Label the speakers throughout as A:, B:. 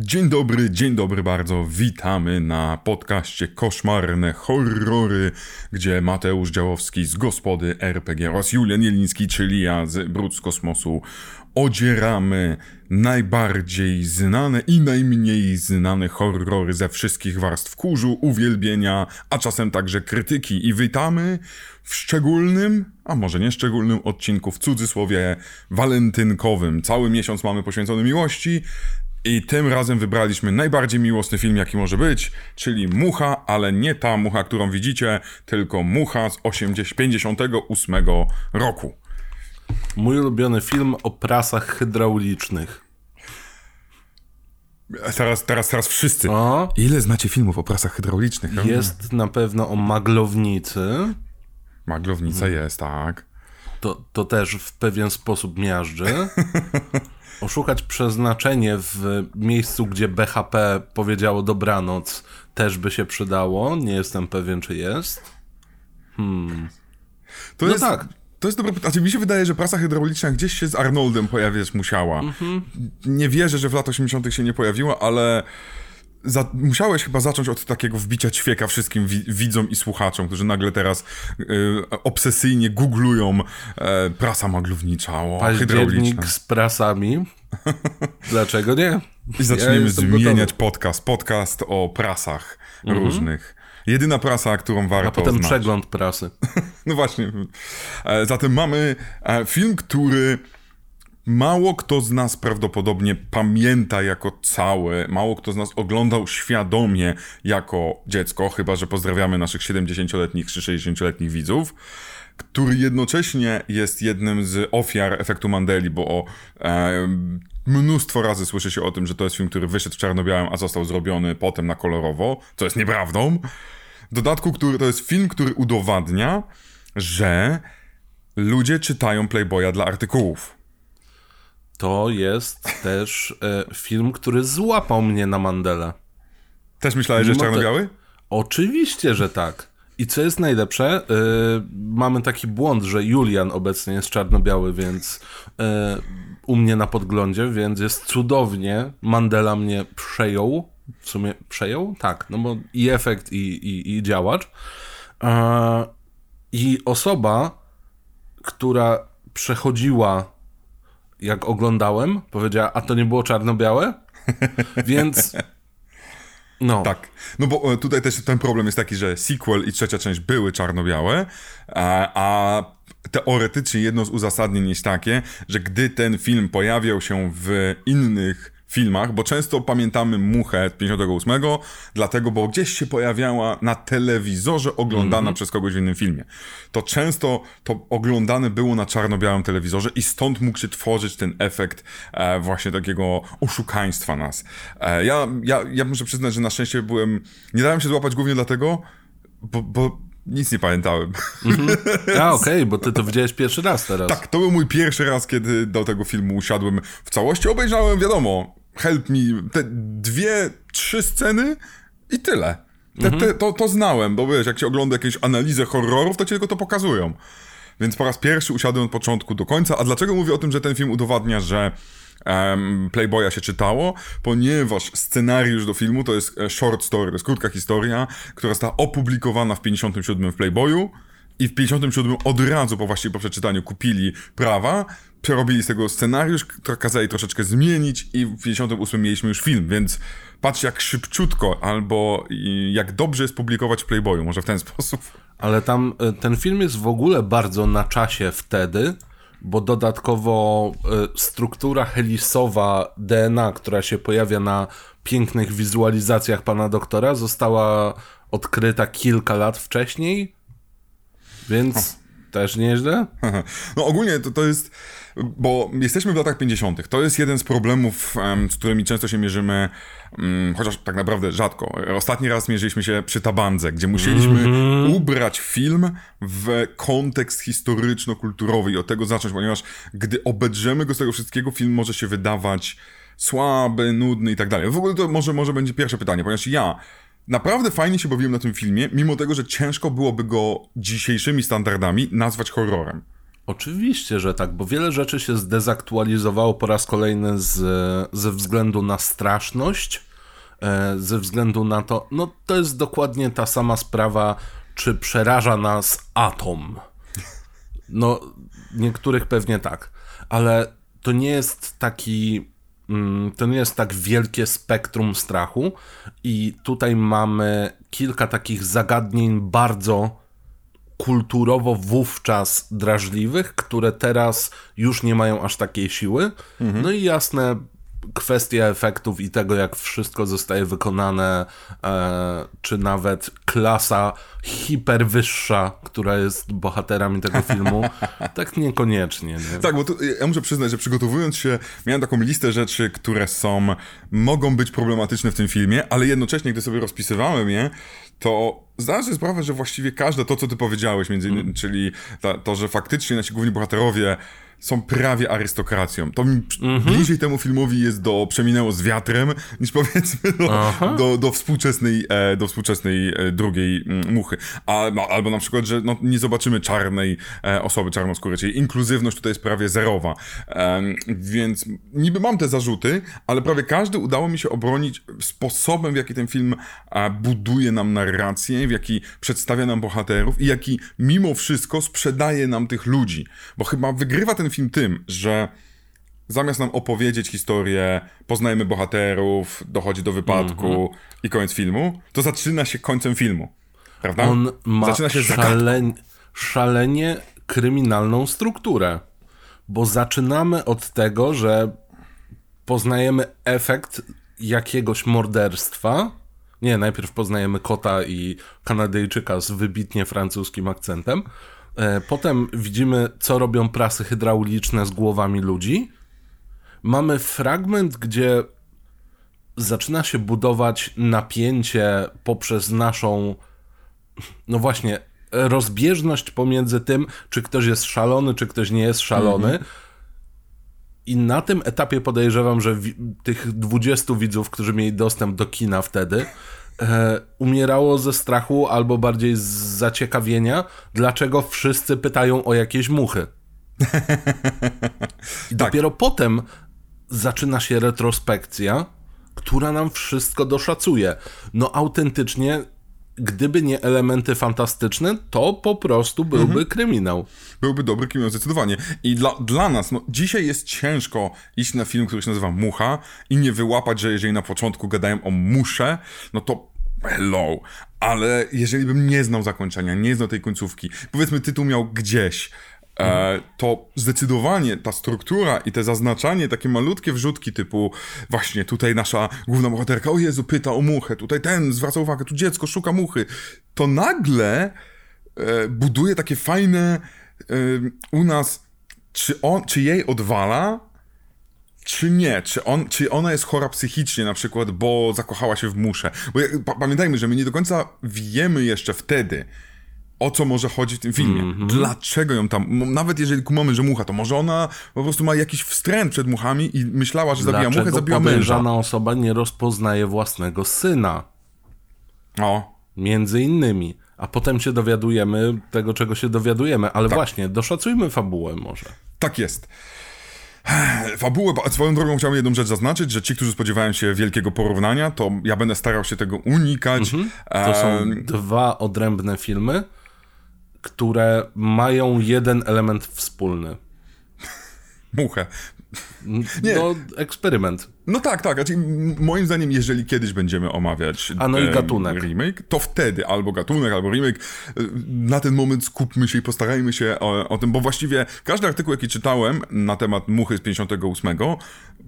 A: Dzień dobry, dzień dobry bardzo. Witamy na podcaście Koszmarne Horrory, gdzie Mateusz Działowski z Gospody RPG oraz Julian Jeliński, czyli ja z Brud z Kosmosu odzieramy najbardziej znane i najmniej znane horrory ze wszystkich warstw kurzu, uwielbienia, a czasem także krytyki. I witamy w szczególnym, a może nie szczególnym odcinku, w cudzysłowie walentynkowym. Cały miesiąc mamy poświęcony miłości, i tym razem wybraliśmy najbardziej miłosny film, jaki może być, czyli Mucha, ale nie ta mucha, którą widzicie, tylko Mucha z 80, 58 roku.
B: Mój ulubiony film o prasach hydraulicznych.
A: Teraz, teraz, teraz wszyscy.
B: O,
A: Ile znacie filmów o prasach hydraulicznych?
B: jest na pewno o maglownicy.
A: Maglownica jest, tak.
B: To, to też w pewien sposób miażdży. Oszukać przeznaczenie w miejscu, gdzie BHP powiedziało dobranoc, też by się przydało. Nie jestem pewien, czy jest.
A: To
B: No
A: jest,
B: tak.
A: To jest dobre pytanie. Znaczy, mi się wydaje, że prasa hydrauliczna gdzieś się z Arnoldem pojawiać musiała.
B: Mhm.
A: Nie wierzę, że w latach 80. się nie pojawiła, ale za, musiałeś chyba zacząć od takiego wbicia ćwieka wszystkim wi widzom i słuchaczom, którzy nagle teraz y, obsesyjnie googlują e, prasa maglownicza, o, hydrauliczna.
B: Z prasami. Dlaczego nie?
A: I zaczniemy
B: jestem
A: zmieniać
B: gotowy.
A: podcast. Podcast o prasach różnych. Jedyna prasa, którą warto
B: A potem
A: znać.
B: przegląd prasy.
A: No właśnie. E, Zatem mamy e, film, który mało kto z nas prawdopodobnie pamięta jako cały, mało kto z nas oglądał świadomie jako dziecko, chyba że pozdrawiamy naszych 70-letnich czy 60-letnich widzów, który jednocześnie jest jednym z ofiar efektu Mandeli, bo o, e, mnóstwo razy słyszy się o tym, że to jest film, który wyszedł w czarno-białym, a został zrobiony potem na kolorowo, co jest nieprawdą. W dodatku, który, to jest film, który udowadnia, że ludzie czytają Playboya dla artykułów.
B: To jest też e, film, który złapał mnie na Mandelę.
A: Też myślałeś, że jest
B: te-
A: czarno-biały?
B: Oczywiście, że tak. I co jest najlepsze, yy, mamy taki błąd, że Julian obecnie jest czarno-biały, więc yy, u mnie na podglądzie, więc jest cudownie. Mandela mnie przejął. W sumie przejął? Tak, no bo i efekt, i, i, i działacz. Yy, I osoba, która przechodziła, jak oglądałem, powiedziała, a to nie było czarno-białe? Więc. No.
A: Tak. No bo e, tutaj też ten problem jest taki, że sequel i trzecia część były czarno-białe, a, a teoretycznie jedno z uzasadnień jest takie, że gdy ten film pojawiał się w innych filmach, bo często pamiętamy Muchę 58, dlatego, bo gdzieś się pojawiała na telewizorze oglądana przez kogoś w innym filmie. To często to oglądane było na czarno-białym telewizorze i stąd mógł się tworzyć ten efekt e, właśnie takiego oszukaństwa nas. E, ja, ja, ja muszę przyznać, że na szczęście byłem, nie dałem się złapać głównie dlatego, bo, bo nic nie pamiętałem.
B: A, okej, bo ty to widziałeś pierwszy raz teraz.
A: Tak, to był mój pierwszy raz, kiedy do tego filmu usiadłem w całości. Obejrzałem, wiadomo, help me, te dwie, trzy sceny i tyle. Te, te, to, to znałem, bo wiesz, jak się ogląda jakieś analizę horrorów, to ci tylko to pokazują. Więc po raz pierwszy usiadłem od początku do końca. A dlaczego mówię o tym, że ten film udowadnia, że em, Playboya się czytało? Ponieważ scenariusz do filmu to jest e, short story, to jest krótka historia, która została opublikowana w 57 w Playboyu. I w 57 od razu po właściwie po przeczytaniu kupili prawa, przerobili z tego scenariusz, który kazali troszeczkę zmienić i w 58 mieliśmy już film, więc patrz jak szybciutko albo jak dobrze jest publikować w Playboyu, może w ten sposób.
B: Ale tam y, ten film jest w ogóle bardzo na czasie wtedy, bo dodatkowo y, struktura helisowa DNA, która się pojawia na pięknych wizualizacjach pana doktora, została odkryta kilka lat wcześniej, więc też nieźle.
A: No ogólnie to, to jest, bo jesteśmy w latach 50. To jest jeden z problemów, em, z którymi często się mierzymy, mm, chociaż tak naprawdę rzadko. Ostatni raz mierzyliśmy się przy Tabandze, gdzie musieliśmy ubrać film w kontekst historyczno-kulturowy i od tego zacząć, ponieważ gdy obedrzemy go z tego wszystkiego, film może się wydawać słaby, nudny i tak dalej. W ogóle to może, może będzie pierwsze pytanie, ponieważ ja Naprawdę fajnie się bawiłem na tym filmie, mimo tego, że ciężko byłoby go dzisiejszymi standardami nazwać horrorem.
B: Oczywiście, że tak, bo wiele rzeczy się zdezaktualizowało po raz kolejny z, ze względu na straszność, e, ze względu na to, no to jest dokładnie ta sama sprawa, czy przeraża nas atom. No, niektórych pewnie tak, ale to nie jest taki. mm, To nie jest tak wielkie spektrum strachu, i tutaj mamy kilka takich zagadnień bardzo kulturowo wówczas drażliwych, które teraz już nie mają aż takiej siły. No i jasne, kwestia efektów i tego, jak wszystko zostaje wykonane, e, czy nawet klasa hiperwyższa, która jest bohaterami tego filmu, tak niekoniecznie. Nie?
A: Tak, bo tu, ja muszę przyznać, że przygotowując się, miałem taką listę rzeczy, które są, mogą być problematyczne w tym filmie, ale jednocześnie, gdy sobie rozpisywałem je, to zdałem sobie sprawę, że właściwie każde to, co ty powiedziałeś, między innymi, czyli ta, to, że faktycznie nasi główni bohaterowie są prawie arystokracją. To mi bliżej temu filmowi jest do Przeminęło z wiatrem, niż powiedzmy do, do, do współczesnej, e, do współczesnej e, drugiej mm, muchy. A, albo na przykład, że no, nie zobaczymy czarnej e, osoby czarnoskórej, czyli inkluzywność tutaj jest prawie zerowa. Więc niby mam te zarzuty, ale prawie każdy udało mi się obronić sposobem, w jaki ten film buduje nam narrację, w jaki przedstawia nam bohaterów i jaki mimo wszystko sprzedaje nam tych ludzi. Bo chyba wygrywa ten film tym, że zamiast nam opowiedzieć historię, poznajemy bohaterów, dochodzi do wypadku i koniec filmu, to zaczyna się końcem filmu. Prawda?
B: On ma
A: zaczyna się
B: szaleń, szalenie kryminalną strukturę, bo zaczynamy od tego, że poznajemy efekt jakiegoś morderstwa. Nie, najpierw poznajemy kota i Kanadyjczyka z wybitnie francuskim akcentem. E, Potem widzimy, co robią prasy hydrauliczne z głowami ludzi. Mamy fragment, gdzie zaczyna się budować napięcie poprzez naszą, no właśnie, rozbieżność pomiędzy tym, czy ktoś jest szalony, czy ktoś nie jest szalony. I na tym etapie podejrzewam, że wi- tych 20 widzów, którzy mieli dostęp do kina wtedy, e, umierało ze strachu albo bardziej z zaciekawienia, dlaczego wszyscy pytają o jakieś muchy. I dopiero potem zaczyna się retrospekcja, która nam wszystko doszacuje. No autentycznie, gdyby nie elementy fantastyczne, to po prostu byłby kryminał.
A: Byłby dobry kino, zdecydowanie. I dla, dla nas, no, dzisiaj jest ciężko iść na film, który się nazywa Mucha i nie wyłapać, że jeżeli na początku gadają o musze, no to hello. Ale jeżeli bym nie znał zakończenia, nie znał tej końcówki, powiedzmy tytuł miał gdzieś, e, to zdecydowanie ta struktura i te zaznaczanie, takie malutkie wrzutki typu właśnie tutaj nasza główna bohaterka, o Jezu, pyta o muchę, tutaj ten zwraca uwagę, tu dziecko szuka muchy, to nagle e, buduje takie fajne e, u nas, czy, on, czy jej odwala, czy nie, czy, on, czy ona jest chora psychicznie na przykład, bo zakochała się w musze. Bo pamiętajmy, że my nie do końca wiemy jeszcze wtedy, o co może chodzić w tym filmie.
B: Mhm.
A: Dlaczego ją tam, nawet jeżeli kumamy, że mucha, to może ona po prostu ma jakiś wstręt przed muchami i myślała, że zabija muchę,
B: Dlaczego
A: zabiła męża.
B: osoba nie rozpoznaje własnego syna?
A: O,
B: Między innymi. A potem się dowiadujemy tego, czego się dowiadujemy. Ale właśnie, doszacujmy fabułę może.
A: Tak jest. Fabułę, swoją drogą chciałbym jedną rzecz zaznaczyć, że ci, którzy spodziewają się wielkiego porównania, to ja będę starał się tego unikać.
B: Mhm. To są dwa odrębne filmy, które mają jeden element wspólny.
A: muchę. Nie.
B: No, eksperyment.
A: No tak, tak. Znaczy, moim zdaniem, jeżeli kiedyś będziemy omawiać
B: A no i gatunek.
A: remake, to wtedy albo gatunek, albo remake. e, Na ten moment skupmy się i postarajmy się o, o tym, bo właściwie każdy artykuł, jaki czytałem na temat Muchy z 58,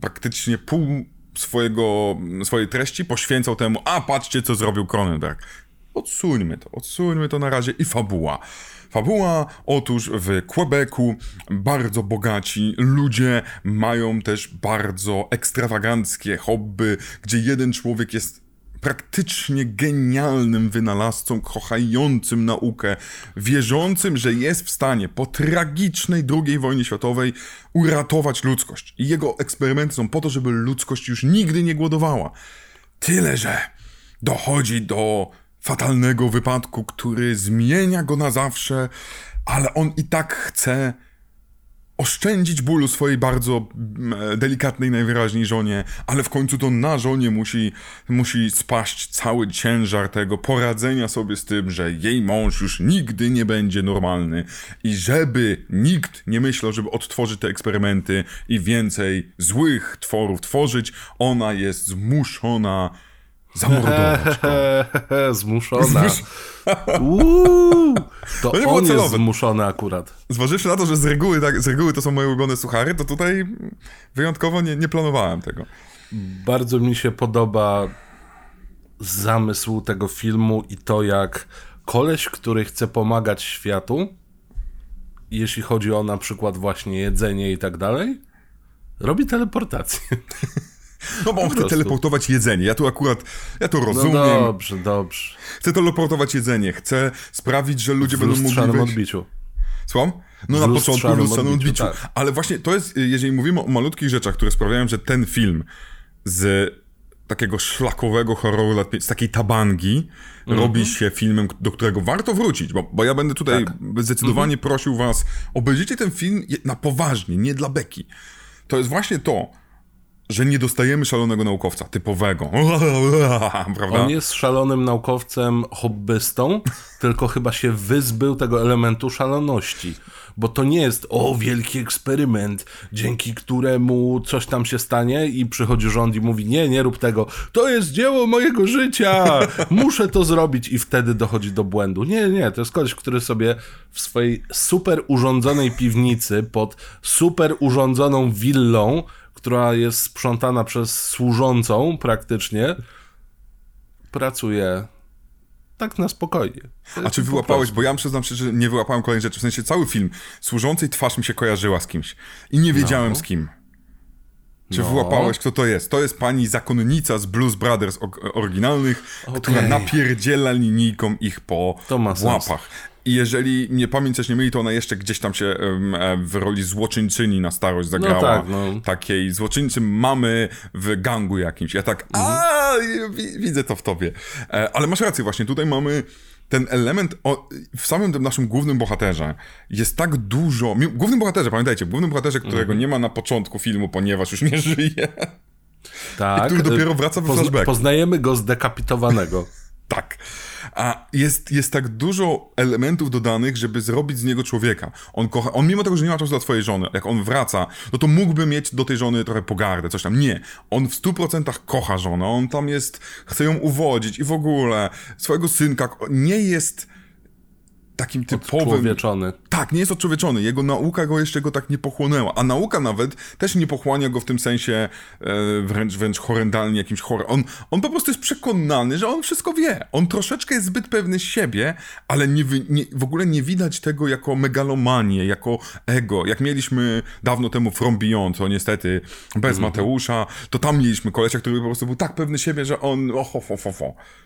A: praktycznie pół swojego, swojej treści poświęcał temu, a patrzcie, co zrobił Cronenberg. Odsuńmy to, odsuńmy to na razie i fabuła. Fabuła, otóż w Quebecu bardzo bogaci ludzie mają też bardzo ekstrawaganckie hobby, gdzie jeden człowiek jest praktycznie genialnym wynalazcą, kochającym naukę, wierzącym, że jest w stanie po tragicznej II wojnie światowej uratować ludzkość. I jego eksperymenty są po to, żeby ludzkość już nigdy nie głodowała. Tyle, że dochodzi do fatalnego wypadku, który zmienia go na zawsze, ale on i tak chce oszczędzić bólu swojej bardzo mm, delikatnej najwyraźniej żonie, ale w końcu to na żonie musi, musi spaść cały ciężar tego poradzenia sobie z tym, że jej mąż już nigdy nie będzie normalny i żeby nikt nie myślał, żeby odtworzyć te eksperymenty i więcej złych tworów tworzyć, ona jest zmuszona zamordować go.
B: Zmuszona. Uuu, to
A: To nie było
B: on jest zmuszony akurat.
A: Zważywszy na to, że z reguły, tak, z reguły to są moje ulubione suchary, to tutaj wyjątkowo nie, nie planowałem tego.
B: Bardzo mi się podoba zamysł tego filmu i to, jak koleś, który chce pomagać światu, jeśli chodzi o na przykład właśnie jedzenie i tak dalej, robi teleportację.
A: No bo on chce teleportować jedzenie. Ja tu akurat, ja to
B: No
A: rozumiem.
B: dobrze, dobrze.
A: Chcę teleportować jedzenie. Chcę sprawić, że ludzie
B: W
A: będą mogli wejść...
B: odbiciu.
A: Słucham? No
B: W
A: na początku w
B: lustrzanym odbiciu,
A: odbiciu.
B: tak.
A: Ale właśnie to jest, y, jeżeli mówimy o malutkich rzeczach, które sprawiają, że ten film z takiego szlakowego horroru, lat z takiej tabangi
B: Mhm.
A: robi się filmem, do którego warto wrócić, bo, bo ja będę tutaj
B: Tak.
A: zdecydowanie
B: Mhm.
A: prosił was, obejrzyjcie ten film na poważnie, nie dla beki. To jest właśnie to, że nie dostajemy szalonego naukowca, typowego, prawda?
B: On jest szalonym naukowcem, hobbystą, tylko chyba się wyzbył tego elementu szaloności. Bo to nie jest, o, wielki eksperyment, dzięki któremu coś tam się stanie i przychodzi rząd i mówi, nie, nie rób tego, to jest dzieło mojego życia, muszę to zrobić i wtedy dochodzi do błędu. Nie, nie, to jest koleś, który sobie w swojej super urządzonej piwnicy pod super urządzoną willą, która jest sprzątana przez służącą praktycznie, pracuje tak na spokojnie.
A: A czy wyłapałeś, bo ja przyznam się, że nie wyłapałem kolejnej rzeczy, w sensie cały film, służącej twarz mi się kojarzyła z kimś i nie wiedziałem z kim. Czy
B: No.
A: wyłapałeś, kto to jest? To jest pani zakonnica z Blues Brothers oryginalnych, która
B: Okej.
A: napierdziela linijką ich po łapach. I jeżeli mnie pamięć coś nie myli, to ona jeszcze gdzieś tam się e, w roli złoczyńczyni na starość zagrała.
B: tak, no.
A: Takiej złoczyńcy mamy w gangu jakimś. Ja tak, a wi- widzę to w tobie. E, ale masz rację właśnie, tutaj mamy ten element o, w samym tym naszym głównym bohaterze jest tak dużo. Głównym bohaterze, pamiętajcie, głównym bohaterze, którego nie ma na początku filmu, ponieważ już nie żyje.
B: Tak,
A: który dopiero wraca we flashbacku.
B: Poznajemy go zdekapitowanego.
A: Tak. A jest, jest tak dużo elementów dodanych, żeby zrobić z niego człowieka. On kocha, on mimo tego, że nie ma czasu dla twojej żony, jak on wraca, no to mógłby mieć do tej żony trochę pogardę, coś tam. Nie. On w 100% kocha żonę, on tam jest, chce ją uwodzić i w ogóle swojego synka, nie jest takim typowym...
B: Człowieczony.
A: Tak, nie jest odczłowieczony. Jego nauka go jeszcze go tak nie pochłonęła. A nauka nawet też nie pochłania go w tym sensie e, wręcz, wręcz horrendalnie jakimś horror. On, on po prostu jest przekonany, że on wszystko wie. On troszeczkę jest zbyt pewny siebie, ale nie, nie, w ogóle nie widać tego jako megalomanię, jako ego. Jak mieliśmy dawno temu From Beyond, to niestety bez Mateusza, to tam mieliśmy kolesia, który po prostu był tak pewny siebie, że on o.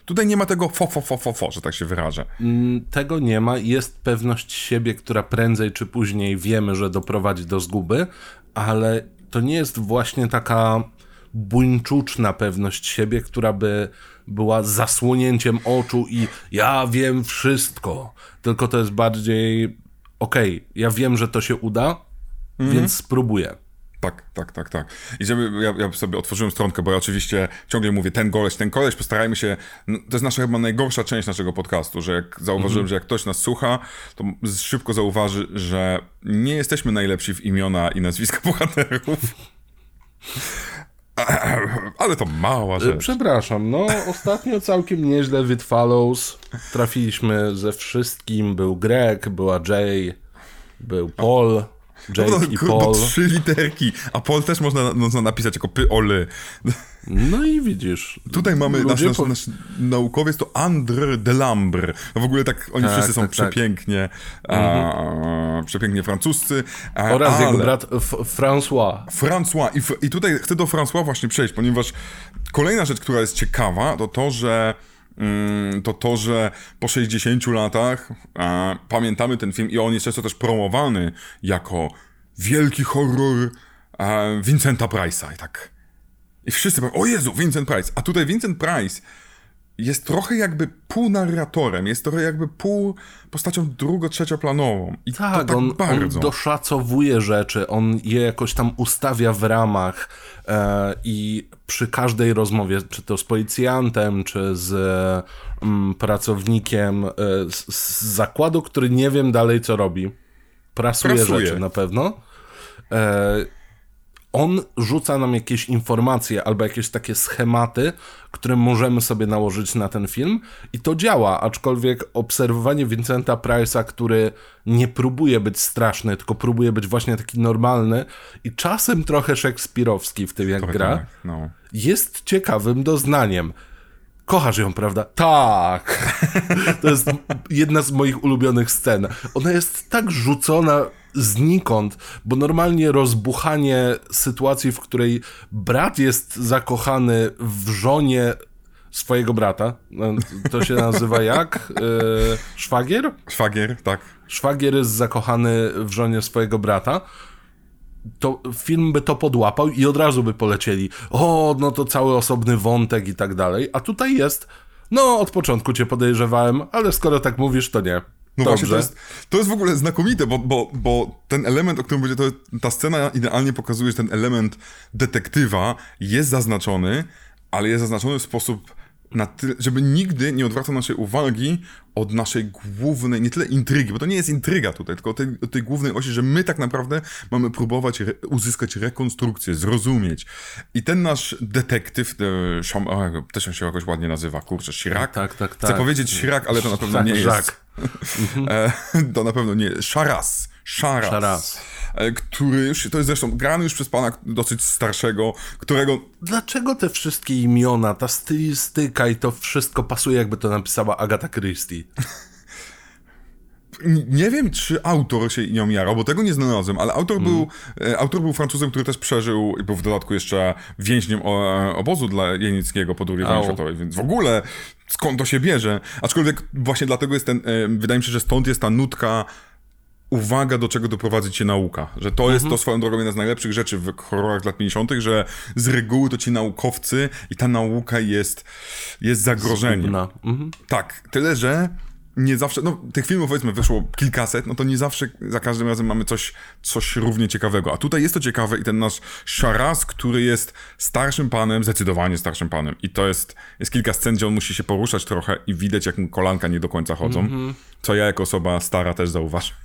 A: Tutaj nie ma tego fo, fo, fo, fo, fo, że tak się wyrażę.
B: Mm, Tego nie ma. Jest pewność siebie, która prędzej czy później wiemy, że doprowadzi do zguby, ale to nie jest właśnie taka buńczuczna pewność siebie, która by była zasłonięciem oczu i ja wiem wszystko. Tylko to jest bardziej okej, ja wiem, że to się uda, więc spróbuję.
A: Tak, tak, tak, tak. I żeby, ja, ja sobie otworzyłem stronkę, bo ja oczywiście ciągle mówię, ten koleś, ten koleś, postarajmy się, no, to jest nasza chyba najgorsza część naszego podcastu, że jak zauważyłem, że jak ktoś nas słucha, to szybko zauważy, że nie jesteśmy najlepsi w imiona i nazwiska bohaterów. Ale to mała
B: Y,
A: rzecz.
B: Przepraszam, no ostatnio całkiem nieźle with Follows. Trafiliśmy ze wszystkim. Był Greg, była Jay, był Paul,
A: No,
B: Jake i
A: kur- bo
B: Paul.
A: trzy literki, a Paul też można, można napisać jako py-oly.
B: No i widzisz.
A: Tutaj mamy nasz, nasz,
B: po-
A: nasz naukowiec to André Delambre. No w ogóle tak, oni
B: Tak,
A: wszyscy są
B: tak, tak.
A: przepięknie, a, przepięknie francuscy. A,
B: Oraz
A: ale
B: jego brat F- François.
A: François. I, I tutaj chcę do François właśnie przejść, ponieważ kolejna rzecz, która jest ciekawa, to to, że to to, że po 60 latach e, pamiętamy ten film i on jest często też promowany jako wielki horror e, Vincenta Price'a i tak. I wszyscy powiedzą, o Jezu, Vincent Price. A tutaj Vincent Price jest trochę jakby pół narratorem, jest trochę jakby pół postacią drugo-trzecioplanową. I
B: Tak,
A: to tak
B: on,
A: bardzo.
B: on doszacowuje rzeczy, on je jakoś tam ustawia w ramach e, i przy każdej rozmowie, czy to z policjantem, czy z mm, pracownikiem e, z, z zakładu, który nie wiem dalej co robi, prasuje,
A: Prasuje.
B: rzeczy na pewno. E, on rzuca nam jakieś informacje albo jakieś takie schematy, które możemy sobie nałożyć na ten film i to działa, aczkolwiek obserwowanie Vincenta Price'a, który nie próbuje być straszny, tylko próbuje być właśnie taki normalny i czasem trochę szekspirowski w tym jak
A: Trochę
B: gra,
A: tak, no.
B: jest ciekawym doznaniem. Kochasz ją, prawda? Tak. To jest jedna z moich ulubionych scen. Ona jest tak rzucona znikąd, bo normalnie rozbuchanie sytuacji, w której brat jest zakochany w żonie swojego brata, no, to się nazywa jak? Yy, szwagier?
A: Szwagier, tak.
B: szwagier jest zakochany w żonie swojego brata, to film by to podłapał i od razu by polecieli. O, no to cały osobny wątek i tak dalej. A tutaj jest, no od początku cię podejrzewałem, ale skoro tak mówisz, to nie.
A: No
B: Dobrze.
A: właśnie, to jest, to jest w ogóle znakomite, bo, bo, bo ten element, o którym będzie, to ta scena idealnie pokazuje, że ten element detektywa jest zaznaczony, ale jest zaznaczony w sposób tyle, żeby nigdy nie odwracał naszej uwagi od naszej głównej, nie tyle intrygi, bo to nie jest intryga tutaj, tylko od tej, od tej głównej osi, że my tak naprawdę mamy próbować re, uzyskać rekonstrukcję, zrozumieć. I ten nasz detektyw, e, Szam, o, też on się jakoś ładnie nazywa, kurczę, Chirac?
B: Tak, tak,
A: Chcę
B: tak.
A: powiedzieć Chirac, ale to na pewno
B: Tak,
A: nie jest. E, to na pewno nie. Szaras. Szaras.
B: Szaras.
A: E, Który już, to jest zresztą grany już przez pana dosyć starszego, którego
B: Dlaczego te wszystkie imiona, ta stylistyka i to wszystko pasuje, jakby to napisała Agatha Christie?
A: nie wiem, czy autor się nią jarał, bo tego nie znalazłem, ale autor,
B: Mm.
A: był, e, autor był Francuzem, który też przeżył i był w dodatku jeszcze więźniem e, obozu dla Jenickiego po II wojnie światowej, więc w ogóle skąd to się bierze? Aczkolwiek właśnie dlatego jest ten, wydaje mi się, że stąd jest ta nutka uwaga, do czego doprowadzi cię nauka. Że to jest to swoją drogą jedna z najlepszych rzeczy w horrorach lat 50., że z reguły to ci naukowcy i ta nauka jest, jest zagrożeniem.
B: Mhm.
A: Tak, tyle, że nie zawsze, no tych filmów powiedzmy wyszło kilkaset, no to nie zawsze za każdym razem mamy coś, coś równie ciekawego. A tutaj jest to ciekawe i ten nasz Szaras, który jest starszym panem, zdecydowanie starszym panem. I to jest, jest kilka scen, gdzie on musi się poruszać trochę i widać, jak mu kolanka nie do końca chodzą. Co ja jako osoba stara też zauważam.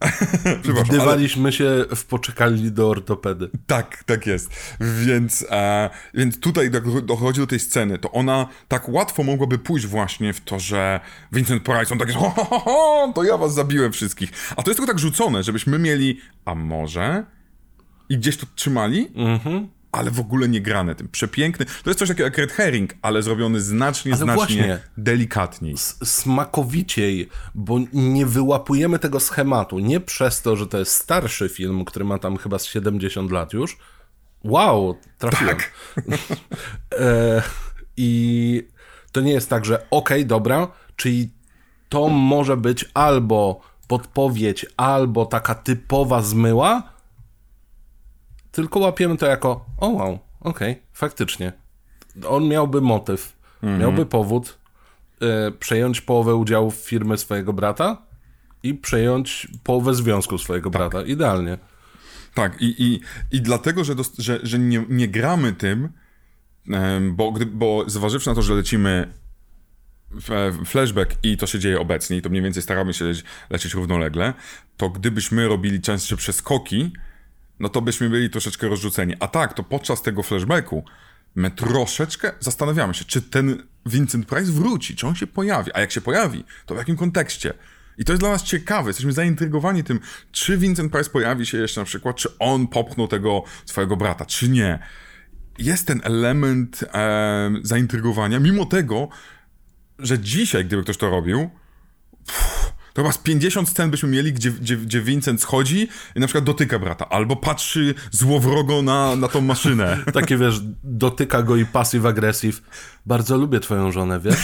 A: Przepraszam, ale-
B: Wdywaliśmy się w poczekalni do ortopedy.
A: Tak, tak jest. Więc, e, więc tutaj dochodzi do tej sceny, to ona tak łatwo mogłaby pójść właśnie w to, że Vincent Price, on tak jest, ho, ho, ho, ho, to ja was zabiłem wszystkich. A to jest tylko tak rzucone, żebyśmy mieli, a może? I gdzieś to trzymali, ale w ogóle nie grane tym. Przepiękny. To jest coś takiego jak Red Herring, ale zrobiony znacznie,
B: Ale
A: znacznie
B: właśnie.
A: delikatniej.
B: smakowiciej, bo nie wyłapujemy tego schematu. Nie przez to, że to jest starszy film, który ma tam chyba z 70 lat już. Wow, trafiłem.
A: Tak.
B: e, I to nie jest tak, że okej, dobra, czyli to może być albo podpowiedź, albo taka typowa zmyła, tylko łapiemy to jako, o wow, okej, faktycznie. On miałby motyw, miałby powód e, przejąć połowę udziałów firmy swojego brata i przejąć połowę związku swojego brata. Idealnie.
A: Tak, i, i, i dlatego, że, dos- że, że nie, nie gramy tym, bo, gdy, bo zważywszy na to, że lecimy w- w flashback i to się dzieje obecnie i to mniej więcej staramy się lecieć równolegle, to gdybyśmy robili częstsze przeskoki, no to byśmy byli troszeczkę rozrzuceni. A tak, to podczas tego flashbacku my troszeczkę zastanawiamy się, czy ten Vincent Price wróci, czy on się pojawi, a jak się pojawi, to w jakim kontekście. I to jest dla nas ciekawe, jesteśmy zaintrygowani tym, czy Vincent Price pojawi się jeszcze na przykład, czy on popchnął tego swojego brata, czy nie. Jest ten element e, zaintrygowania, mimo tego, że dzisiaj, gdyby ktoś to robił, pff, to chyba z 50 scen byśmy mieli, gdzie, gdzie, gdzie Vincent schodzi i na przykład dotyka brata, albo patrzy złowrogo na, na tą maszynę.
B: Takie wiesz, dotyka go i passive-aggressive. Bardzo lubię twoją żonę, wiesz?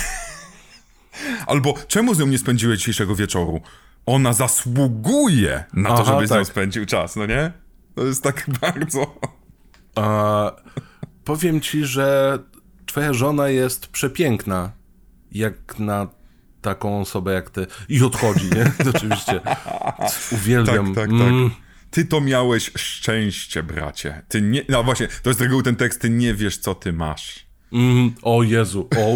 A: Albo czemu z nią nie spędziłeś dzisiejszego wieczoru? Ona zasługuje na to,
B: Aha,
A: żeby z nią
B: tak.
A: spędził czas, no nie? To jest tak bardzo...
B: A, powiem ci, że twoja żona jest przepiękna, jak na taką osobę jak ty. I odchodzi, nie? Oczywiście. Uwielbiam.
A: Tak, tak, tak. Mm. Ty to miałeś szczęście, bracie. Ty nie. No właśnie, to jest z reguły ten tekst, ty nie wiesz, co ty masz.
B: Mm, o Jezu, o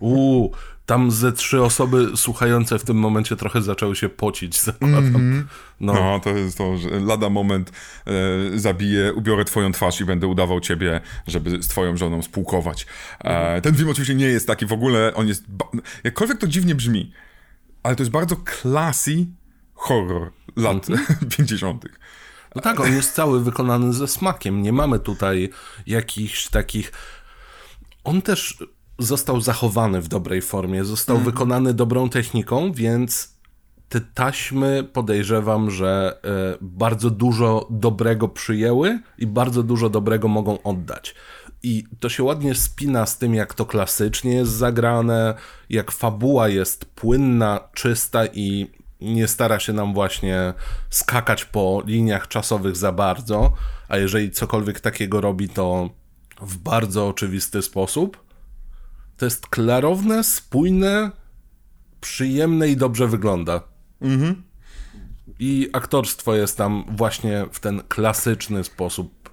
B: uu. Tam ze trzy osoby słuchające w tym momencie trochę zaczęły się pocić, zakładam. Mm -hmm.
A: no. no. to jest to, że lada moment e, zabiję, ubiorę twoją twarz i będę udawał ciebie, żeby z twoją żoną spółkować. E, ten film oczywiście nie jest taki w ogóle, on jest, jakkolwiek to dziwnie brzmi, ale to jest bardzo classy horror lat mm -hmm. 50.
B: No tak, on jest cały wykonany ze smakiem. Nie mamy tutaj jakichś takich. On też został zachowany w dobrej formie, został mm. wykonany dobrą techniką, więc te taśmy podejrzewam, że y, bardzo dużo dobrego przyjęły i bardzo dużo dobrego mogą oddać. I to się ładnie spina z tym, jak to klasycznie jest zagrane, jak fabuła jest płynna, czysta i nie stara się nam właśnie skakać po liniach czasowych za bardzo, a jeżeli cokolwiek takiego robi, to w bardzo oczywisty sposób. To jest klarowne, spójne, przyjemne i dobrze wygląda. Mhm. I aktorstwo jest tam właśnie w ten klasyczny sposób.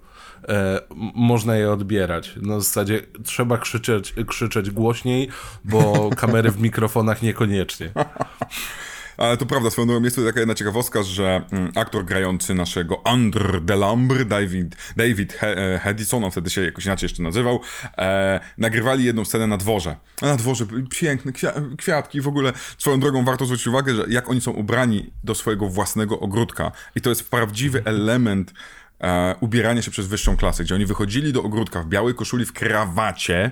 B: E, można je odbierać. Na zasadzie trzeba krzyczeć, krzyczeć głośniej, bo kamery w mikrofonach niekoniecznie.
A: Ale to prawda, swoją drogą jest to taka jedna ciekawostka, że mm, aktor grający naszego Andr Delambre, David, David He Hedison, on wtedy się jakoś inaczej jeszcze nazywał, e, nagrywali jedną scenę na dworze. A na dworze piękne kwia kwiatki, w ogóle swoją drogą warto zwrócić uwagę, że jak oni są ubrani do swojego własnego ogródka i to jest prawdziwy element e, ubierania się przez wyższą klasę, gdzie oni wychodzili do ogródka w białej koszuli, w krawacie,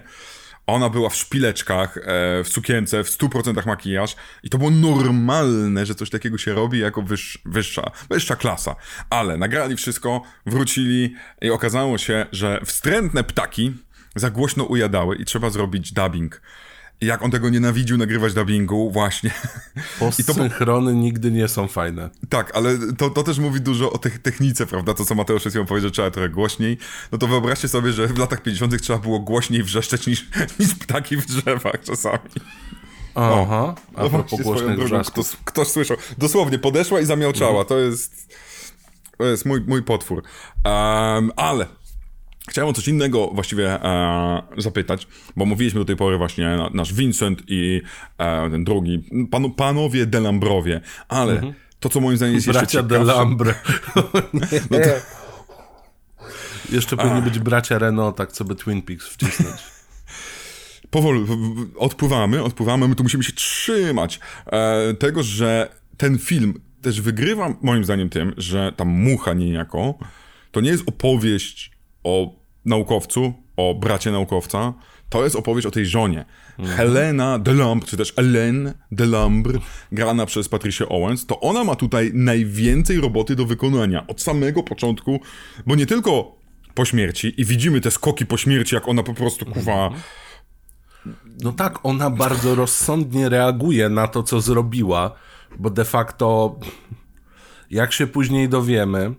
A: ona była w szpileczkach, e, w sukience, w 100% makijaż i to było normalne, że coś takiego się robi jako wyż, wyższa, wyższa klasa. Ale nagrali wszystko, wrócili i okazało się, że wstrętne ptaki za głośno ujadały i trzeba zrobić dubbing jak on tego nienawidził nagrywać dubbingu, właśnie.
B: Postsynchrony to... nigdy nie są fajne.
A: Tak, ale to, to też mówi dużo o te technice, prawda? To, co Mateusz przed chwilą powiedział, że trzeba trochę głośniej. No to wyobraźcie sobie, że w latach 50 trzeba było głośniej wrzeszczeć niż, niż ptaki w drzewach czasami.
B: Aha, a no propos głośnych
A: Ktoś, ktoś słyszał. Dosłownie, podeszła i zamiałczała. To jest... To jest mój, mój potwór. Um, ale Chciałem o coś innego właściwie e, zapytać, bo mówiliśmy do tej pory właśnie nasz Vincent i e, ten drugi, pan, panowie Delambrowie, ale mhm. to, co moim zdaniem jest
B: bracia
A: jeszcze ciekawsze...
B: Delambre. no to... Jeszcze powinni być bracia Renault, tak co by Twin Peaks wcisnąć.
A: Powoli, odpływamy, odpływamy, my tu musimy się trzymać e, tego, że ten film też wygrywa moim zdaniem tym, że ta mucha niejako to nie jest opowieść o naukowcu, o bracie naukowca, to jest opowieść o tej żonie. Mhm. Helena Delambre, czy też Hélène Delambre, grana przez Patricia Owens, to ona ma tutaj najwięcej roboty do wykonania od samego początku, bo nie tylko po śmierci i widzimy te skoki po śmierci, jak ona po prostu kuwa...
B: No tak, ona bardzo rozsądnie reaguje na to, co zrobiła, bo de facto, jak się później dowiemy,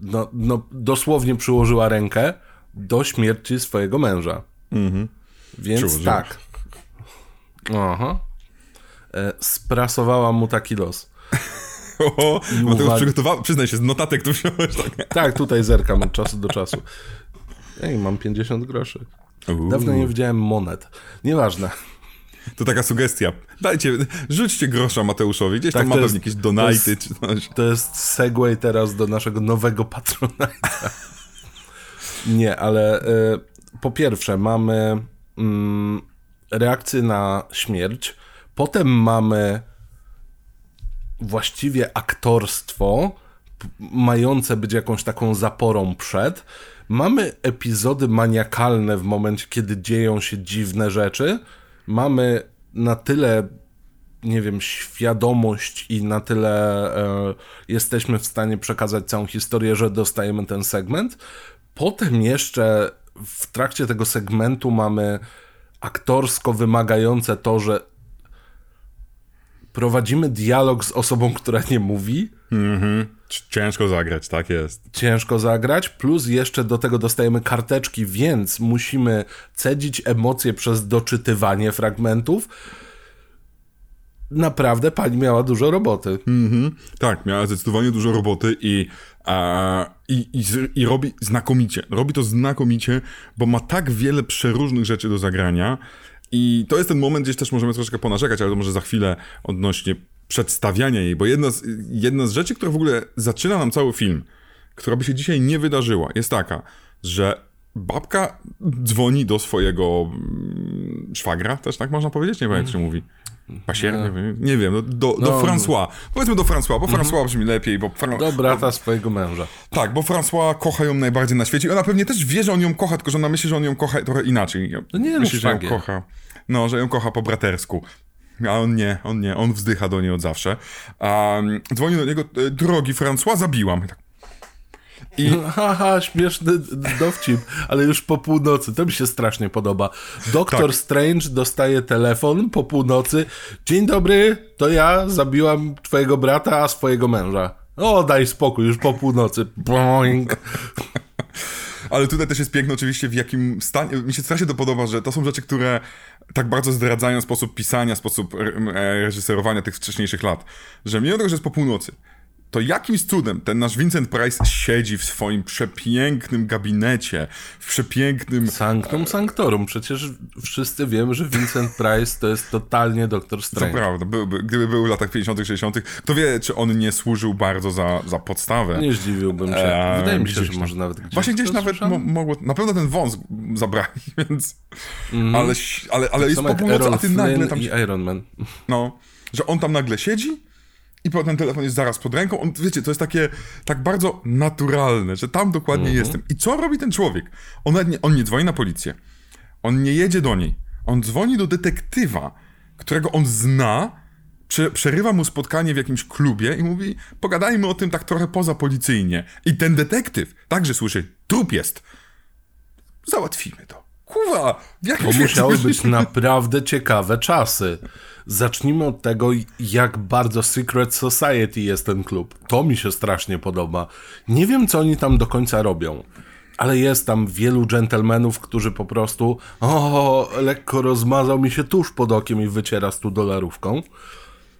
B: no, no, dosłownie przyłożyła rękę do śmierci swojego męża. Mhm. Więc tak. Aha. E, sprasowała mu taki los.
A: O, uwag... przygotował, przyznaj się, z notatek tu wziąłeś. Tak,
B: tak tutaj zerkam od czasu do czasu. Ej, mam 50 groszy. Uuu. Dawno nie widziałem monet. Nieważne.
A: To taka sugestia. Dajcie, rzućcie grosza Mateuszowi, gdzieś tak, tam ma pewnie jakieś donaty czy coś.
B: To jest segway teraz do naszego nowego patronata. Nie, ale y, po pierwsze mamy mm, reakcję na śmierć, potem mamy właściwie aktorstwo mające być jakąś taką zaporą przed. Mamy epizody maniakalne w momencie, kiedy dzieją się dziwne rzeczy. Mamy na tyle nie wiem, świadomość i na tyle e, jesteśmy w stanie przekazać całą historię, że dostajemy ten segment. Potem jeszcze w trakcie tego segmentu mamy aktorsko wymagające to, że prowadzimy dialog z osobą, która nie mówi.
A: Mhm. Ciężko zagrać, tak jest.
B: Ciężko zagrać, plus jeszcze do tego dostajemy karteczki, więc musimy cedzić emocje przez doczytywanie fragmentów. Naprawdę pani miała dużo roboty.
A: Mhm. Tak, miała zdecydowanie dużo roboty i, i, i, i robi znakomicie. Robi to znakomicie, bo ma tak wiele przeróżnych rzeczy do zagrania. I to jest ten moment, gdzieś też możemy troszeczkę ponarzekać, ale to może za chwilę odnośnie przedstawiania jej, bo jedna z, jedna z rzeczy, która w ogóle zaczyna nam cały film, która by się dzisiaj nie wydarzyła, jest taka, że babka dzwoni do swojego mm, szwagra, też tak można powiedzieć? Nie wiem, jak się mówi. Pasier? Nie wiem, nie wiem no, do, do
B: No.
A: François. Powiedzmy do François, bo François brzmi lepiej, bo... Fran-
B: Do brata swojego męża.
A: Tak, bo François kocha ją najbardziej na świecie i ona pewnie też wie, że on ją kocha, tylko że ona myśli, że on ją kocha trochę inaczej.
B: No nie, no
A: myśli, że ją kocha. No, że ją kocha po bratersku. A on nie, on nie, on wzdycha do niej od zawsze. Um, dzwoni do niego, e, drogi François, zabiłam. I tak, I
B: Haha, śmieszny dowcip, ale już po północy. To mi się strasznie podoba. Doktor
A: Tak.
B: Strange dostaje telefon po północy. Dzień dobry, to ja zabiłam twojego brata, a swojego męża. O, daj spokój, już po północy. Boing.
A: Ale tutaj też jest piękno oczywiście w jakim stanie, mi się strasznie to podoba, że to są rzeczy, które tak bardzo zdradzają sposób pisania, sposób e, reżyserowania tych wcześniejszych lat, że mimo tego, że jest po północy, to jakimś cudem ten nasz Vincent Price siedzi w swoim przepięknym gabinecie, w przepięknym...
B: Sanctum Sanctorum. Przecież wszyscy wiemy, że Vincent Price to jest totalnie Doktor
A: To
B: Strange.
A: prawda, byłby, gdyby był w latach 50 60 kto wie, czy on nie służył bardzo za, za podstawę.
B: Nie zdziwiłbym się.
A: Eee,
B: Wydaje mi się, że może nawet gdzieś
A: Właśnie gdzieś
B: to
A: nawet mo- mogło. Na pewno ten wąs zabrali, więc. Ale, ale, ale jest
B: Są
A: po północy, a ty nagle tam.
B: i Iron Man.
A: No, że on tam nagle siedzi i potem telefon jest zaraz pod ręką. On, wiecie, to jest takie tak bardzo naturalne, że tam dokładnie
B: Mhm.
A: jestem. I co robi ten człowiek? On, nie, on nie dzwoni na policję. On nie jedzie do niej. On dzwoni do detektywa, którego on zna, prze, przerywa mu spotkanie w jakimś klubie i mówi, pogadajmy o tym tak trochę poza policyjnie. I ten detektyw także słyszy, trup jest. Załatwimy to. Kuwa, w jakim
B: To musiały być naprawdę ciekawe czasy. Zacznijmy od tego, jak bardzo Secret Society jest ten klub. To mi się strasznie podoba. Nie wiem, co oni tam do końca robią. Ale jest tam wielu dżentelmenów, którzy po prostu o, lekko rozmazał mi się tuż pod okiem i wyciera stu dolarówką.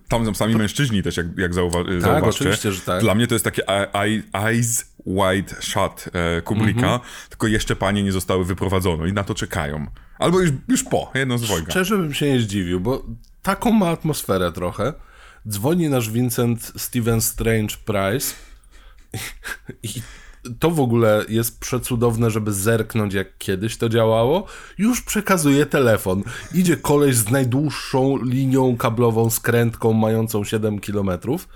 A: Tam są sami mężczyźni też, jak, jak zauwa- zauważcie.
B: oczywiście, że tak.
A: Dla mnie to jest takie e- eye- eyes wide shut e, Kubricka,
B: Mhm.
A: tylko jeszcze panie nie zostały wyprowadzone i na to czekają. Albo już, już po, jedno z dwojga.
B: Szczerze bym się nie zdziwił, bo taką ma atmosferę trochę. Dzwoni nasz Vincent Steven Strange Price i to w ogóle jest przecudowne, żeby zerknąć jak kiedyś to działało. Już przekazuje telefon. Idzie koleś z najdłuższą linią kablową skrętką mającą 7 kilometrów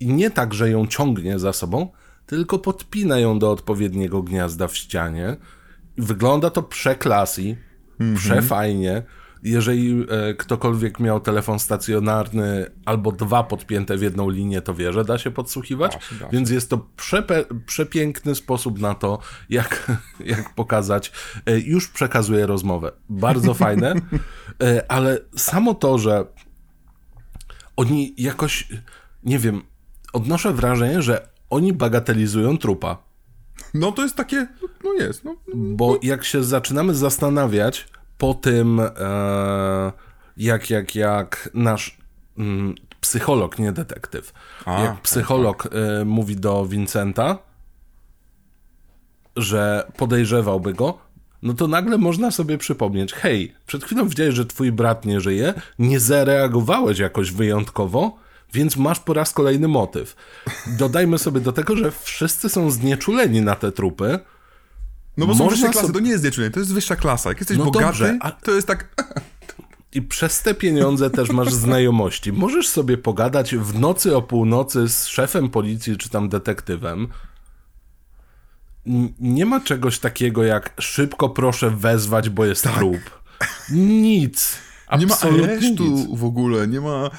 B: i nie tak, że ją ciągnie za sobą, tylko podpina ją do odpowiedniego gniazda w ścianie. Wygląda to przeklasy, przefajnie. Jeżeli e, ktokolwiek miał telefon stacjonarny albo dwa podpięte w jedną linię, to wie, że da się podsłuchiwać.
A: Da się, da się.
B: Więc jest to przepe, przepiękny sposób na to, jak, jak pokazać. E, już przekazuje rozmowę. Bardzo fajne, e, ale samo to, że oni jakoś, nie wiem, odnoszę wrażenie, że oni bagatelizują trupa.
A: No to jest takie, no jest, no.
B: Bo jak się zaczynamy zastanawiać po tym, e, jak, jak, jak nasz mm, psycholog, nie detektyw,
A: A,
B: jak psycholog e, mówi do Vincenta, że podejrzewałby go, no to nagle można sobie przypomnieć, hej, przed chwilą widziałeś, że twój brat nie żyje, nie zareagowałeś jakoś wyjątkowo, więc masz po raz kolejny motyw. Dodajmy sobie do tego, że wszyscy są znieczuleni na te trupy,
A: No bo są wyższe klasy,
B: sobie-
A: to nie jest dziewczyny, to jest wyższa klasa. Jak jesteś
B: No
A: bogaty,
B: dobrze, a-
A: to jest tak...
B: I przez te pieniądze też masz znajomości. Możesz sobie pogadać w nocy o północy z szefem policji czy tam detektywem. Nie ma czegoś takiego jak szybko proszę wezwać, bo jest trup. Nic.
A: Nie ma aresztu
B: nic.
A: w ogóle, nie ma...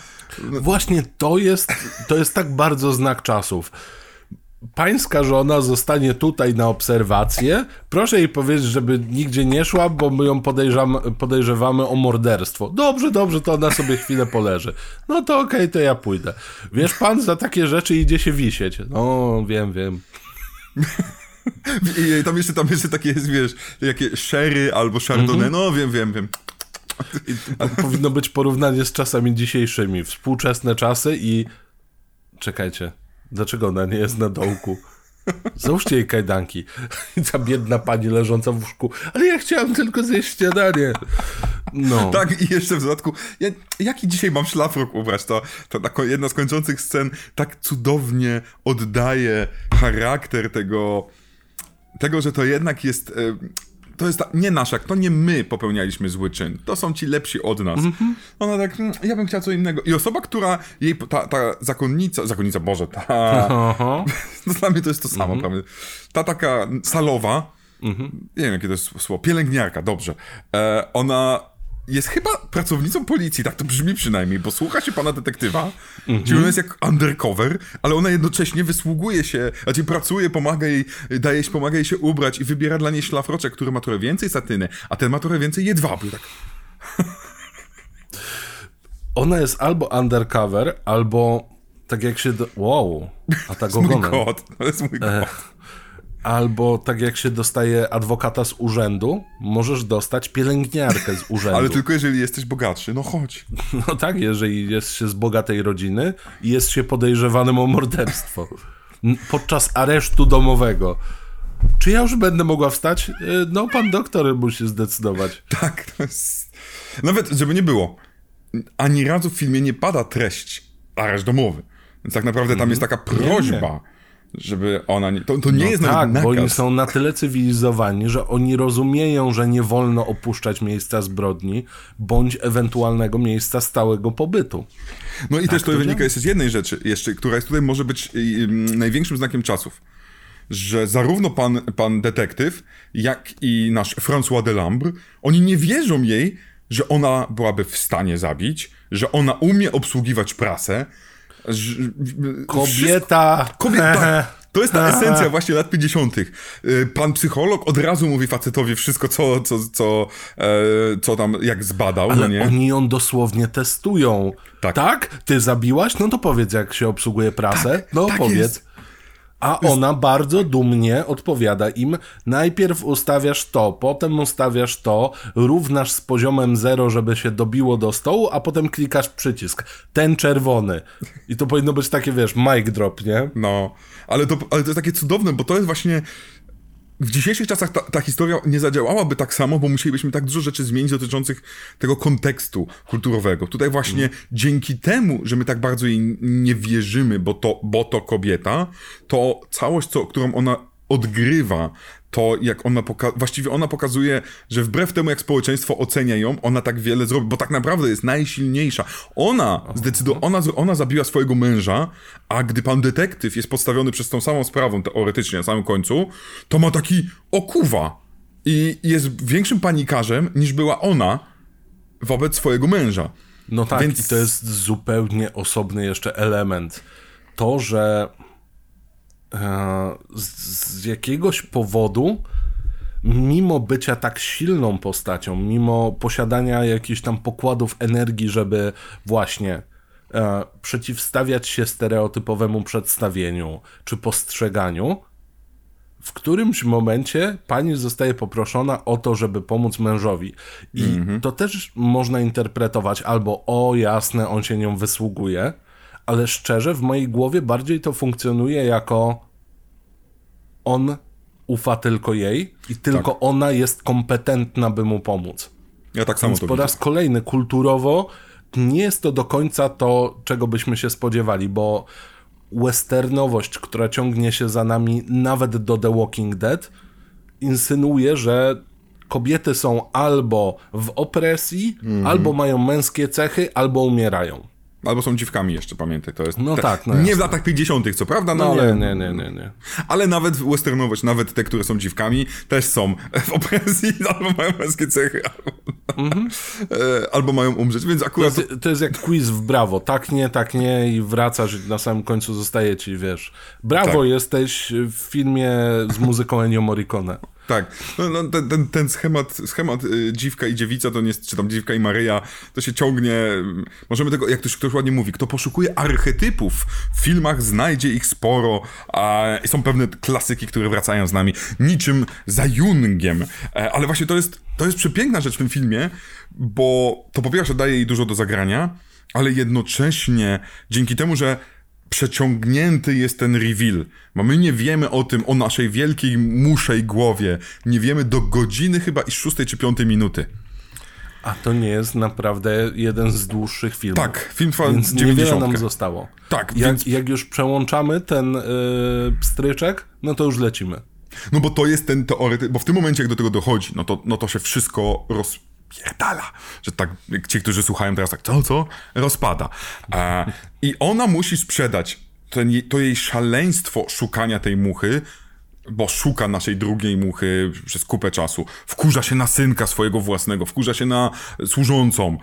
B: Właśnie to jest, to jest tak bardzo znak czasów. Pańska żona zostanie tutaj na obserwację. Proszę jej powiedzieć, żeby nigdzie nie szła, bo my ją podejrzewamy o morderstwo. Dobrze, dobrze, to ona sobie chwilę poleży. No to okej, okay, to ja pójdę. Wiesz, pan za takie rzeczy idzie się wisieć. No, wiem, wiem.
A: I tam jeszcze, tam jeszcze takie jest, wiesz, jakie sherry albo chardonnay, -hmm. no wiem, wiem, wiem.
B: Powinno być porównanie z czasami dzisiejszymi. Współczesne czasy i... Czekajcie, dlaczego ona nie jest na dołku? Załóżcie jej kajdanki. Ta biedna pani leżąca w łóżku. Ale ja chciałam tylko zjeść śniadanie.
A: No. Tak, i jeszcze w dodatku, ja, jaki dzisiaj mam szlafrok ubrać? To, to jedna z kończących scen tak cudownie oddaje charakter tego, tego że to jednak jest... To jest ta, nie nasza, to nie my popełnialiśmy zły czyn. To są ci lepsi od nas. Mm -hmm. Ona tak, mm, ja bym chciała co innego. I osoba, która jej, ta, ta zakonnica, zakonnica, Boże, ta, no dla mnie to jest to samo, mm -hmm. prawda? Ta taka salowa, mm -hmm. nie wiem jakie to jest słowo, pielęgniarka, dobrze. E, ona jest chyba pracownicą policji, tak to brzmi przynajmniej, bo słucha się pana detektywa, mm -hmm. czyli ona jest jak undercover, ale ona jednocześnie wysługuje się, znaczy pracuje, pomaga jej, daje jej, pomaga jej się ubrać i wybiera dla niej szlafroczek, który ma trochę więcej satyny, a ten ma trochę więcej jedwabu, tak.
B: Ona jest albo undercover, albo tak jak się do... Wow, a tak ogonem.
A: Mój kot, to jest mój kot.
B: Albo tak jak się dostaje adwokata z urzędu, możesz dostać pielęgniarkę z urzędu.
A: Ale tylko jeżeli jesteś bogatszy, no chodź.
B: No tak, jeżeli jest się z bogatej rodziny i jest się podejrzewanym o morderstwo. Podczas aresztu domowego. Czy ja już będę mogła wstać? E, no, pan doktor musi zdecydować.
A: Tak, to jest... Nawet, żeby nie było, ani razu w filmie nie pada treść areszt domowy. Więc tak naprawdę tam mhm. jest taka prośba, żeby ona nie... To, to nie no jest
B: tak, bo oni są na tyle cywilizowani, że oni rozumieją, że nie wolno opuszczać miejsca zbrodni, bądź ewentualnego miejsca stałego pobytu.
A: No i tak też to, to wynika jeszcze z jednej rzeczy, jeszcze, która jest tutaj może być największym znakiem czasów. Że zarówno pan, pan detektyw, jak i nasz François Delambre, oni nie wierzą jej, że ona byłaby w stanie zabić, że ona umie obsługiwać prasę,
B: Kobieta!
A: Kobieta! To jest ta esencja właśnie lat 50. Y, pan psycholog od razu mówi facetowi wszystko, co, co, co, e, co tam jak zbadał.
B: Ale
A: no nie?
B: oni ją dosłownie testują. Tak. tak? Ty zabiłaś? No to powiedz, jak się obsługuje prasę. Tak, no tak powiedz. Jest. A ona bardzo dumnie odpowiada im: najpierw ustawiasz to, potem ustawiasz to, równasz z poziomem zero, żeby się dobiło do stołu, a potem klikasz przycisk. Ten czerwony. I to powinno być takie, wiesz, mic drop, nie?
A: No, ale to, ale to jest takie cudowne, bo to jest właśnie w dzisiejszych czasach ta, ta, historia nie zadziałałaby tak samo, bo musielibyśmy tak dużo rzeczy zmienić dotyczących tego kontekstu kulturowego. Tutaj właśnie mm. dzięki temu, że my tak bardzo jej nie wierzymy, bo to, bo to kobieta, to całość, co, którą ona odgrywa, to jak ona poka- właściwie ona pokazuje, że wbrew temu jak społeczeństwo ocenia ją, ona tak wiele zrobi, bo tak naprawdę jest najsilniejsza. Ona zdecydowała, ona, ona zabiła swojego męża, a gdy pan detektyw jest postawiony przez tą samą sprawą teoretycznie na samym końcu, to ma taki okuwa i jest większym panikarzem niż była ona wobec swojego męża.
B: No tak, Więc... i to jest zupełnie osobny jeszcze element. To, że E, z, jakiegoś powodu, mimo bycia tak silną postacią, mimo posiadania jakichś tam pokładów energii, żeby właśnie e, przeciwstawiać się stereotypowemu przedstawieniu czy postrzeganiu, w którymś momencie pani zostaje poproszona o to, żeby pomóc mężowi. I mm -hmm. to też można interpretować albo o jasne, on się nią wysługuje, ale szczerze w mojej głowie bardziej to funkcjonuje jako on ufa tylko jej i tylko tak. ona jest kompetentna, by mu pomóc.
A: Ja tak samo
B: Więc to po raz kolejny kulturowo nie jest to do końca to, czego byśmy się spodziewali, bo westernowość, która ciągnie się za nami nawet do The Walking Dead, insynuuje, że kobiety są albo w opresji, mm. albo mają męskie cechy, albo umierają.
A: Albo są dziwkami jeszcze, pamiętaj, to jest...
B: No te, tak, no
A: Nie w latach 50 co prawda, no,
B: no ale... Nie, nie, nie, nie.
A: Ale nawet westernowość, nawet te, które są dziwkami, też są w opresji, albo mają męskie cechy, albo... E, Albo mają umrzeć, więc akurat...
B: To, to jest jak quiz w brawo. Tak, nie, tak, nie i wracasz i na samym końcu zostaje ci, wiesz. Brawo,
A: Tak.
B: jesteś w filmie z muzyką Ennio Morricone.
A: Tak, no, no, ten, ten, ten schemat, schemat y, dziwka i dziewica, to nie jest, czy tam dziwka i Maryja, to się ciągnie, y, możemy tego, jak ktoś, ktoś ładnie mówi, kto poszukuje archetypów w filmach, znajdzie ich sporo, a i są pewne klasyki, które wracają z nami, niczym za Jungiem, e, ale właśnie to jest, to jest przepiękna rzecz w tym filmie, bo to po pierwsze daje jej dużo do zagrania, ale jednocześnie dzięki temu, że przeciągnięty jest ten reveal. Bo my nie wiemy o tym, o naszej wielkiej muszej głowie. Nie wiemy do godziny chyba i szóstej czy piątej minuty.
B: A to nie jest naprawdę jeden z dłuższych filmów.
A: Tak, film trwa
B: Więc niewiele
A: 90.
B: nam zostało.
A: Tak,
B: Jak,
A: więc,
B: jak już przełączamy ten yy, stryczek, no to już lecimy.
A: no bo to jest ten teoretyk, bo w tym momencie jak do tego dochodzi, no to, no to się wszystko rozpierdala. Że tak, ci, którzy słuchają teraz tak, co, co? Rozpada. E, I ona musi sprzedać ten, to jej szaleństwo szukania tej muchy, bo szuka naszej drugiej muchy przez kupę czasu. Wkurza się na synka swojego własnego, wkurza się na służącą.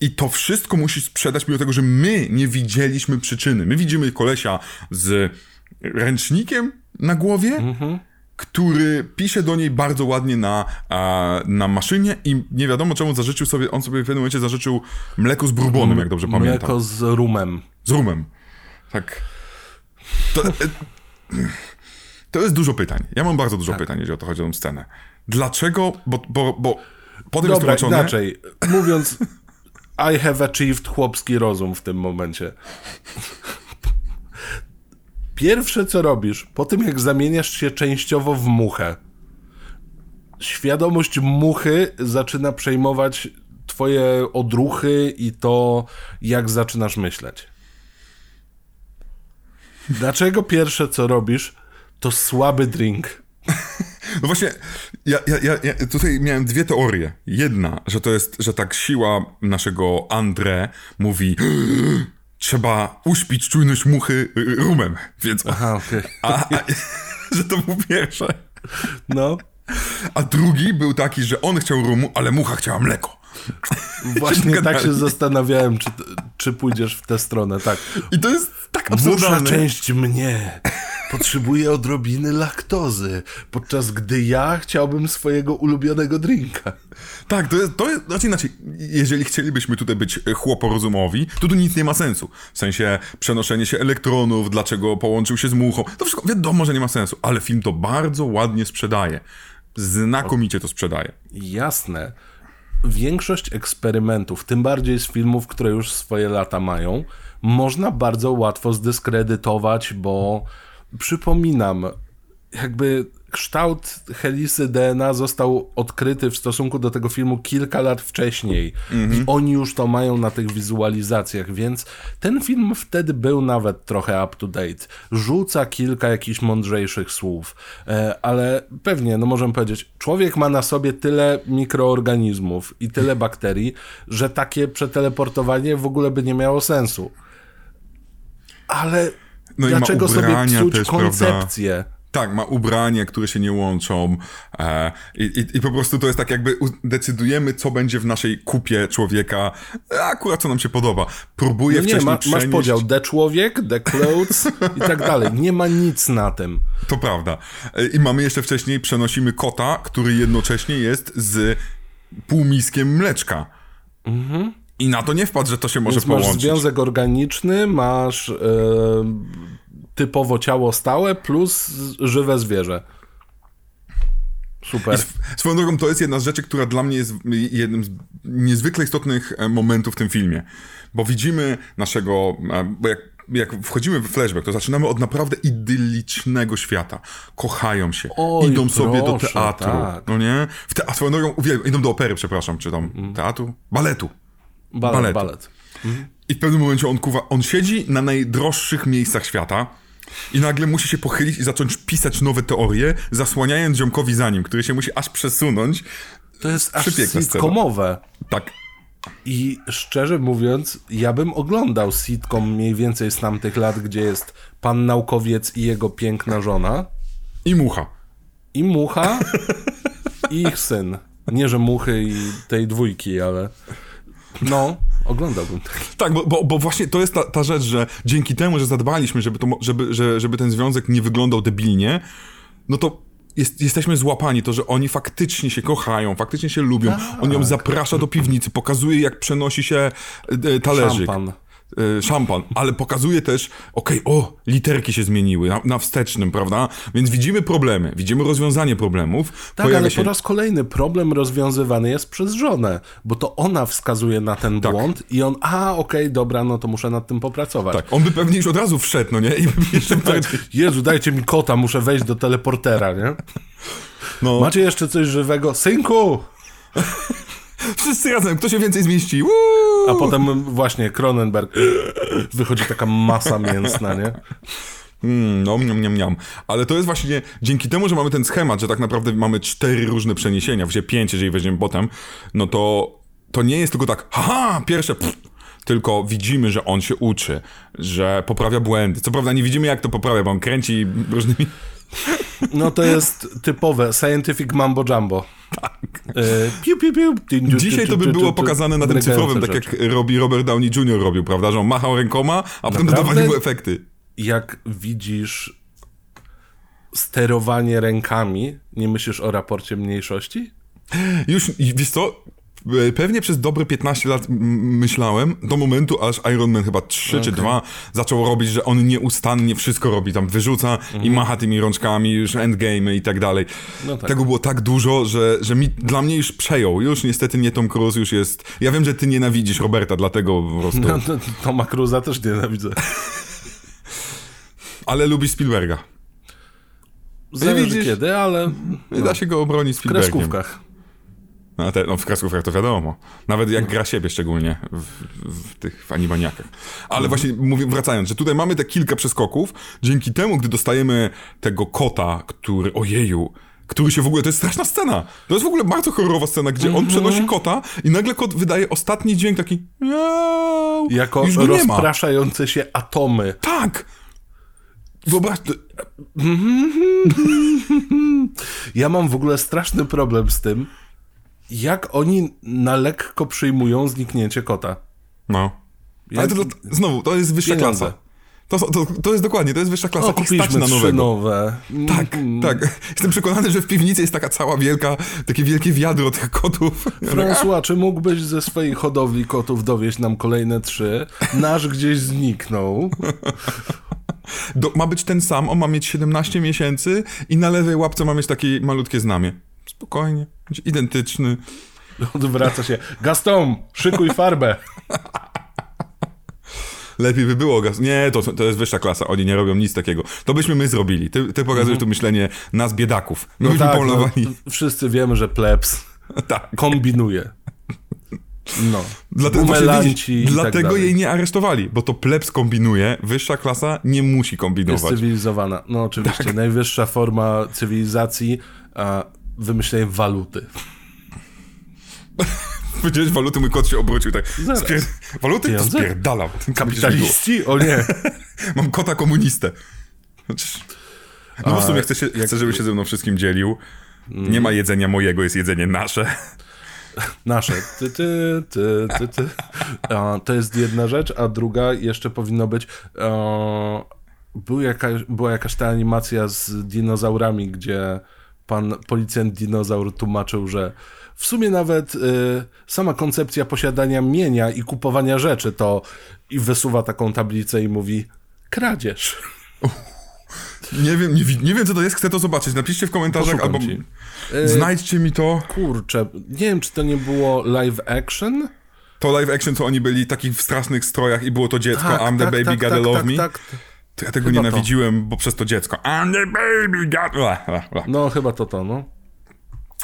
A: I to wszystko musi sprzedać, mimo tego, że my nie widzieliśmy przyczyny. My widzimy kolesia z ręcznikiem na głowie, który pisze do niej bardzo ładnie na, na maszynie i nie wiadomo czemu zażyczył sobie, on sobie w pewnym momencie zażyczył mleko z bourbonem, jak dobrze pamiętam.
B: Mleko z rumem.
A: Z rumem. Tak. To, e, to jest dużo pytań. Ja mam bardzo dużo
B: Tak.
A: pytań, jeżeli o to chodzi o tę scenę. Dlaczego? Bo, bo, bo potem jest
B: Dobra,
A: tłumaczone...
B: inaczej. Mówiąc, I have achieved chłopski rozum w tym momencie. Pierwsze co robisz, po tym jak zamieniasz się częściowo w muchę, świadomość muchy zaczyna przejmować twoje odruchy i to, jak zaczynasz myśleć. Dlaczego pierwsze co robisz, to słaby drink?
A: No właśnie, ja, ja, ja, tutaj miałem dwie teorie. Jedna, że to jest, że tak siła naszego André mówi trzeba uśpić czujność muchy y, rumem, więc...
B: Aha, okej.
A: A, że to był pierwsze.
B: No,
A: A drugi był taki, że on chciał rumu, ale mucha chciała mleko.
B: Właśnie tak się zastanawiałem, czy, czy pójdziesz w tę stronę, tak.
A: I to jest tak
B: Duża
A: absurdalne.
B: część mnie potrzebuje odrobiny laktozy, podczas gdy ja chciałbym swojego ulubionego drinka.
A: Tak, to jest, to jest, znaczy inaczej, jeżeli chcielibyśmy tutaj być chłoporozumowi, to tu nic nie ma sensu. W sensie przenoszenie się elektronów, dlaczego połączył się z muchą, to wszystko wiadomo, że nie ma sensu, ale film to bardzo ładnie sprzedaje. Znakomicie to sprzedaje.
B: Jasne. Większość eksperymentów, tym bardziej z filmów, które już swoje lata mają, można bardzo łatwo zdyskredytować, bo przypominam, jakby kształt helisy DNA został odkryty w stosunku do tego filmu kilka lat wcześniej i oni już to mają na tych wizualizacjach, więc ten film wtedy był nawet trochę up to date. Rzuca kilka jakichś mądrzejszych słów, e, ale pewnie, no możemy powiedzieć, człowiek ma na sobie tyle mikroorganizmów i tyle bakterii, że takie przeteleportowanie w ogóle by nie miało sensu. Ale
A: No
B: dlaczego sobie psuć
A: też, prawda? Tak, ma ubrania, które się nie łączą e, i, i, po prostu to jest tak jakby decydujemy, co będzie w naszej kupie człowieka, akurat co nam się podoba. Próbuję
B: No nie,
A: wcześniej
B: ma, masz
A: przenieść...
B: podział the człowiek, the clothes i tak dalej. Nie ma nic na tym.
A: To prawda. E, I mamy jeszcze wcześniej, przenosimy kota, który jednocześnie jest z półmiskiem mleczka. I na to nie wpadł, że to się może
B: Więc masz
A: połączyć.
B: związek organiczny, masz e, typowo ciało stałe plus żywe zwierzę. Super.
A: Swoją drogą, to jest jedna z rzeczy, która dla mnie jest jednym z niezwykle istotnych e, momentów w tym filmie. Bo widzimy naszego, e, bo jak, jak wchodzimy w flashback, to zaczynamy od naprawdę idyllicznego świata. Kochają się,
B: Oj,
A: idą sobie do
B: proszę,
A: teatru,
B: tak.
A: no nie? W te, a swoją drogą, uwielbiam, idą do opery, przepraszam, czy tam teatru? Baletu.
B: Balet,
A: baletu.
B: balet.
A: I w pewnym momencie on kuwa, on siedzi na najdroższych miejscach świata i nagle musi się pochylić i zacząć pisać nowe teorie, zasłaniając ziomkowi za nim, który się musi aż przesunąć.
B: To jest aż sitcomowe.
A: Tak,
B: I szczerze mówiąc, ja bym oglądał sitcom mniej więcej z tamtych lat, gdzie jest pan naukowiec i jego piękna żona,
A: i mucha.
B: i mucha, i ich syn. Nie, że muchy i tej dwójki, ale no, oglądałbym.
A: Tak, bo, bo, bo właśnie to jest ta, ta rzecz, że dzięki temu, że zadbaliśmy, żeby, to, żeby, że, żeby ten związek nie wyglądał debilnie, no to jest, jesteśmy złapani, to, że oni faktycznie się kochają, faktycznie się lubią. On ją zaprasza do piwnicy, pokazuje, jak przenosi się e, e, talerzyk.
B: Szampan.
A: E, szampan, ale pokazuje też, okej, o, literki się zmieniły na, na wstecznym, prawda? Więc widzimy problemy, widzimy rozwiązanie problemów.
B: Tak, ale
A: się...
B: po raz kolejny problem rozwiązywany jest przez żonę, bo to ona wskazuje na ten
A: Tak.
B: błąd i on, a okej, dobra, no to muszę nad tym popracować.
A: Tak, on by pewnie już od razu wszedł, no nie? I by jeszcze
B: Jezu, dajcie mi kota, muszę wejść do teleportera, nie?
A: no,
B: Macie jeszcze coś żywego? Synku!
A: wszyscy razem, kto się więcej zmieści? Woo!
B: A potem właśnie Cronenberg, wychodzi taka masa mięsna, nie?
A: Mm, no, miam, miam, miam. Ale to jest właśnie dzięki temu, że mamy ten schemat, że tak naprawdę mamy cztery różne przeniesienia, właściwie pięć, jeżeli weźmiemy potem, no to to nie jest tylko tak, haha, pierwsze, pff, tylko widzimy, że on się uczy, że poprawia błędy. Co prawda nie widzimy, jak to poprawia, bo on kręci różnymi...
B: No to jest typowe scientific mambo jumbo. Tak. Piu, piu, piu. Tin, ciu,
A: Dzisiaj to by było pokazane na tym cyfrowym, tak jak robi Robert Downey Jr. robił, prawda, że on machał rękoma, a potem dodawali mu efekty.
B: Jak widzisz sterowanie rękami, nie myślisz o raporcie mniejszości?
A: Już, wiesz co, e, pewnie przez dobre 15 lat myślałem, do momentu aż Iron Man chyba 3 czy 2 zaczął robić, że on nieustannie wszystko robi, tam wyrzuca i macha tymi rączkami, już endgame i tak dalej.
B: No tak.
A: Tego było tak dużo, że, że mi, dla mnie już przejął. Już niestety nie Tom Cruise, już jest... Ja wiem, że ty nienawidzisz Roberta, dlatego po prostu...
B: No, to, Toma Cruza też nienawidzę.
A: Ale lubisz Spielberga.
B: Zależy
A: widzisz?
B: kiedy, ale
A: Nie da się go obronić
B: w kreskówkach.
A: No, te, no w kreskówkach to wiadomo. Nawet jak gra siebie szczególnie w, w tych animaniakach. Ale właśnie mówię, wracając, że tutaj mamy te kilka przeskoków, dzięki temu, gdy dostajemy tego kota, który, ojeju, który się w ogóle, to jest straszna scena. To jest w ogóle bardzo horrorowa scena, gdzie on przenosi kota i nagle kot wydaje ostatni dźwięk taki miau.
B: Jako
A: Już go
B: rozpraszające się atomy.
A: Tak! Wyobraź,
B: Ja mam w ogóle straszny problem z tym, jak oni na lekko przyjmują zniknięcie kota.
A: no. Ale to, to, znowu, to jest wyższa
B: Pieniądze.
A: klasa. To, to, to jest dokładnie, to jest wyższa klasa.
B: O, kupiliśmy
A: na nowego.
B: nowe.
A: Tak,
B: Mm.
A: tak. Jestem przekonany, że w piwnicy jest taka cała wielka, takie wielkie wiadro tych kotów.
B: François, czy mógłbyś ze swojej hodowli kotów dowieść nam kolejne trzy? Nasz gdzieś zniknął.
A: Do, ma być ten sam, on ma mieć 17 miesięcy i na lewej łapce ma mieć takie malutkie znamie. Spokojnie, identyczny.
B: Odwraca się. Gaston, szykuj farbę.
A: Lepiej by było gaz. Nie, to, to jest wyższa klasa, oni nie robią nic takiego. To byśmy my zrobili. Ty, ty pokazujesz tu myślenie nas biedaków. My
B: No
A: byśmy
B: tak,
A: polowani.
B: no, wszyscy wiemy, że plebs
A: tak.
B: kombinuje. No. Bumelanci
A: widzisz,
B: tak
A: dlatego
B: dalej.
A: jej nie aresztowali, bo to plebs kombinuje, wyższa klasa nie musi
B: Jest
A: kombinować.
B: cywilizowana. No oczywiście,
A: Tak.
B: najwyższa forma cywilizacji, a wymyślenie waluty.
A: Powiedziałeś waluty, mój kot się obrócił tak. Spier... Waluty? To
B: Pieniądze?
A: spierdalam.
B: Kapitaliści? O nie.
A: Mam kota komunistę. No bo w sumie chcę, się,
B: jak-
A: chcę, żeby się ze mną wszystkim dzielił. Nie ma jedzenia mojego, jest jedzenie nasze.
B: Nasze. Ty, ty, ty, ty, ty. A, to jest jedna rzecz, a druga jeszcze powinno być. E, był jakaś, była jakaś ta animacja z dinozaurami, gdzie pan policjant dinozaur tłumaczył, że w sumie nawet y, sama koncepcja posiadania mienia i kupowania rzeczy to i wysuwa taką tablicę i mówi kradzież.
A: Nie wiem, nie, nie wiem co to jest, chcę to zobaczyć. Napiszcie w komentarzach
B: Poszukam
A: albo
B: ci.
A: znajdźcie mi to.
B: Kurczę, nie wiem, czy to nie było live action?
A: To live action, co oni byli w takich strasznych strojach i było to dziecko I'm the baby, gotta love
B: tak,
A: me.
B: tak.
A: To ja tego
B: Chyba
A: nienawidziłem, bo przez to dziecko. I'm the baby.
B: No, chyba to to, no.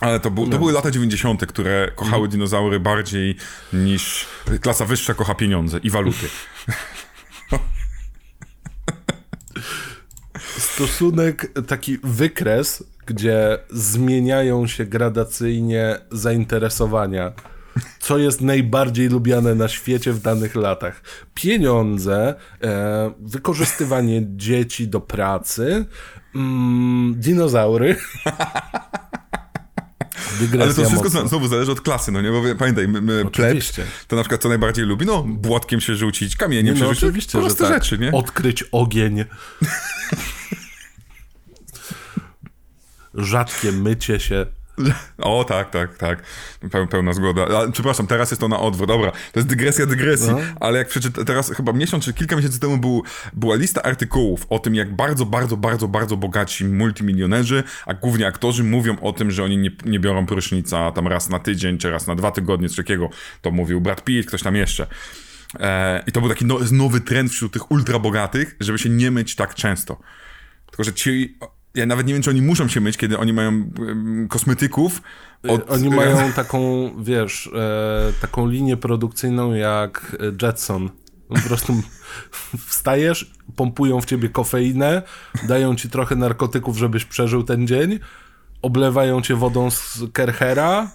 A: Ale to, był, to były lata 90., które kochały dinozaury bardziej niż klasa wyższa kocha pieniądze i waluty.
B: Stosunek, taki wykres, gdzie zmieniają się gradacyjnie zainteresowania. Co jest najbardziej lubiane na świecie w danych latach? Pieniądze, e, wykorzystywanie dzieci do pracy, mm, dinozaury,
A: Ale to wszystko
B: mocno.
A: znowu zależy od klasy, no nie? Bo pamiętaj, my, my
B: Oczywiście.
A: to na przykład co najbardziej lubi? No, błotkiem się rzucić, kamieniem się
B: No
A: rzucić.
B: oczywiście,
A: proste
B: tak.
A: rzeczy, nie?
B: Odkryć ogień. Rzadkie mycie się.
A: O, tak, tak, tak. Peł, pełna zgoda. A, przepraszam, teraz jest to na odwrót. Dobra, to jest dygresja dygresji,
B: No.
A: ale jak przeczytam, teraz chyba miesiąc czy kilka miesięcy temu był, była lista artykułów o tym, jak bardzo, bardzo, bardzo, bardzo bogaci multimilionerzy, a głównie aktorzy mówią o tym, że oni nie, nie biorą prysznica tam raz na tydzień, czy raz na dwa tygodnie, coś takiego. To mówił Brad Pitt, ktoś tam jeszcze. E, I to był taki no, nowy trend wśród tych ultra bogatych, żeby się nie myć tak często. Tylko, że ci. Ja nawet nie wiem, czy oni muszą się myć, kiedy oni mają kosmetyków. Od,
B: Oni mają taką, wiesz, e, taką linię produkcyjną jak Jetson. Po prostu wstajesz, pompują w ciebie kofeinę, dają ci trochę narkotyków, żebyś przeżył ten dzień, oblewają cię wodą z Kerchera,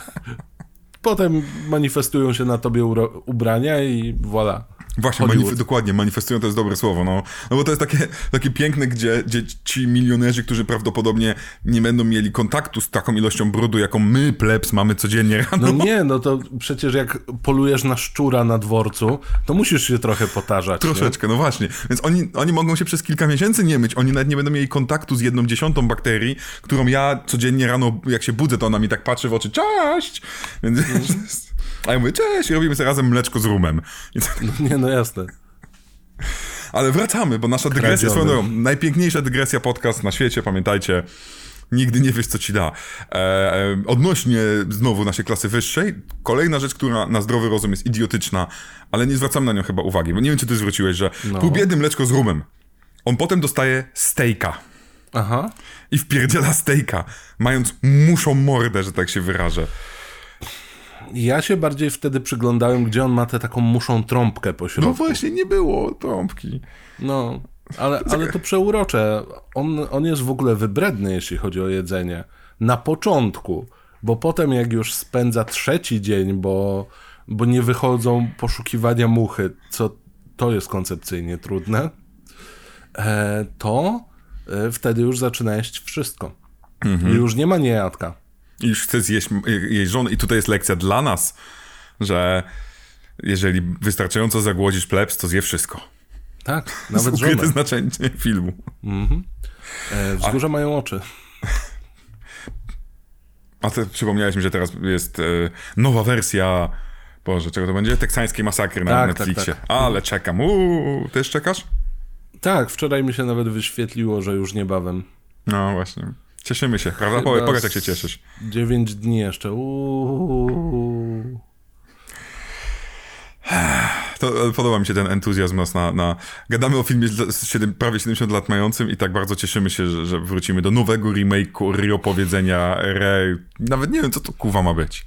B: potem manifestują się na tobie ubrania i voilà.
A: Właśnie, manif- dokładnie, manifestują to jest dobre słowo, no. No bo to jest takie, takie piękne, gdzie, gdzie ci milionerzy, którzy prawdopodobnie nie będą mieli kontaktu z taką ilością brudu, jaką my, plebs, mamy codziennie rano.
B: No nie, no to przecież jak polujesz na szczura na dworcu, to musisz się trochę potarzać. nie?
A: Troszeczkę, no właśnie. Więc oni, oni mogą się przez kilka miesięcy nie myć. Oni nawet nie będą mieli kontaktu z jedną dziesiątą bakterii, którą ja codziennie rano, jak się budzę, to ona mi tak patrzy w oczy, cześć! Więc, a ja mówię, cześć! I robimy sobie razem mleczko z rumem. Tak,
B: Nie, no jasne.
A: ale wracamy, bo nasza dygresja, swoją drogą, najpiękniejsza dygresja podcast na świecie, pamiętajcie. Nigdy nie wiesz, co ci da. E, e, odnośnie znowu naszej klasy wyższej, kolejna rzecz, która na zdrowy rozum jest idiotyczna, ale nie zwracam na nią chyba uwagi, bo nie wiem, czy ty zwróciłeś, że
B: No.
A: pół biedy mleczko z rumem. On potem dostaje stejka
B: Aha.
A: i wpierdziela stejka, mając muszą mordę, że tak się wyrażę.
B: Ja się bardziej wtedy przyglądałem, gdzie on ma tę taką muszą trąbkę po
A: No
B: środku.
A: właśnie, nie było trąbki.
B: No, ale, ale to przeurocze. On, on jest w ogóle wybredny, jeśli chodzi o jedzenie. Na początku, bo potem jak już spędza trzeci dzień, bo, bo nie wychodzą poszukiwania muchy, co to jest koncepcyjnie trudne, e, to e, wtedy już zaczyna jeść wszystko. I już nie ma niejadka.
A: I już chce zjeść jej żonę. I tutaj jest lekcja dla nas, że jeżeli wystarczająco zagłodzisz plebs, to zje wszystko.
B: Tak, nawet
A: ukryte
B: żonę.
A: znaczenie filmu.
B: E, wzgórza mają oczy.
A: A ty przypomniałeś mi, że teraz jest e, nowa wersja. Boże, czego to będzie? Teksańskiej masakry na
B: Tak, tak,
A: Netflixie.
B: tak.
A: Ale czekam. Uuu, ty też czekasz?
B: Tak, wczoraj mi się nawet wyświetliło, że już niebawem.
A: No właśnie. Cieszymy się, prawda?
B: Chyba
A: Powiedz, jak się cieszysz.
B: 9 dni jeszcze. Uuu.
A: To e, podoba mi się ten entuzjazm nas na, na... Gadamy o filmie z z siedem, prawie 70 lat mającym i tak bardzo cieszymy się, że, że wrócimy do nowego remake'u, reopowiedzenia, re... Nawet nie wiem, co to kuwa ma być.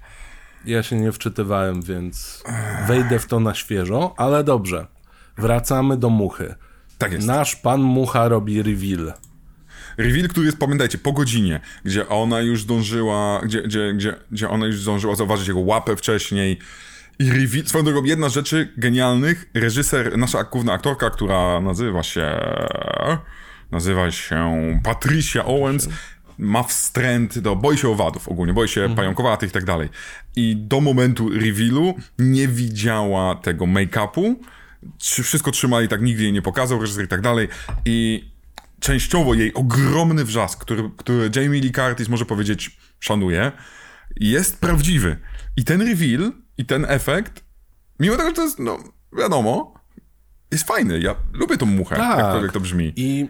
B: Ja się nie wczytywałem, więc wejdę w to na świeżo, ale dobrze. Wracamy do muchy.
A: Tak jest.
B: Nasz pan mucha robi reveal.
A: Reveal, który jest, pamiętajcie, po godzinie, gdzie ona już zdążyła, gdzie, gdzie, gdzie, gdzie ona już zdążyła zauważyć jego łapę wcześniej. I reveal, swoją drogą, jedna z rzeczy genialnych, reżyser, nasza główna aktorka, która nazywa się, nazywa się Patricia Owens, ma wstręt do, boi się owadów ogólnie, boi się pająkowatych i tak dalej. I do momentu revealu nie widziała tego make-upu, wszystko trzymali tak, nigdy jej nie pokazał, reżyser i tak dalej. I częściowo jej ogromny wrzask, który, który Jamie Lee Curtis może powiedzieć szanuje, jest prawdziwy. I ten reveal, i ten efekt, mimo tego, że to jest, no wiadomo, jest fajny. Ja lubię tą muchę,
B: Tak.
A: jakkolwiek to brzmi.
B: I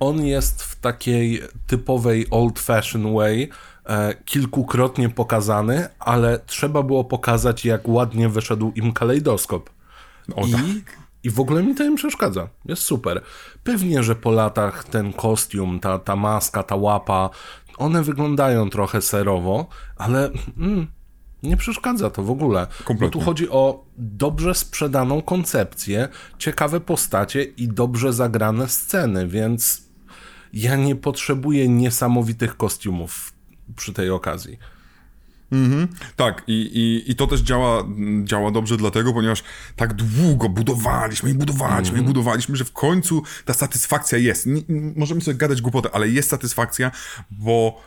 B: on jest w takiej typowej old-fashioned way e, kilkukrotnie pokazany, ale trzeba było pokazać, jak ładnie wyszedł im kalejdoskop.
A: O,
B: I,
A: tak.
B: I w ogóle mi to nie przeszkadza. Jest super. Pewnie, że po latach ten kostium, ta, ta maska, ta łapa, one wyglądają trochę serowo, ale mm, nie przeszkadza to w ogóle. Bo
A: Kompletnie.
B: tu chodzi o dobrze sprzedaną koncepcję, ciekawe postacie i dobrze zagrane sceny, więc ja nie potrzebuję niesamowitych kostiumów przy tej okazji.
A: Tak, i, i, i to też działa, działa dobrze dlatego, ponieważ tak długo budowaliśmy i budowaliśmy i budowaliśmy, że w końcu ta satysfakcja jest. Nie, możemy sobie gadać głupotę, ale jest satysfakcja, bo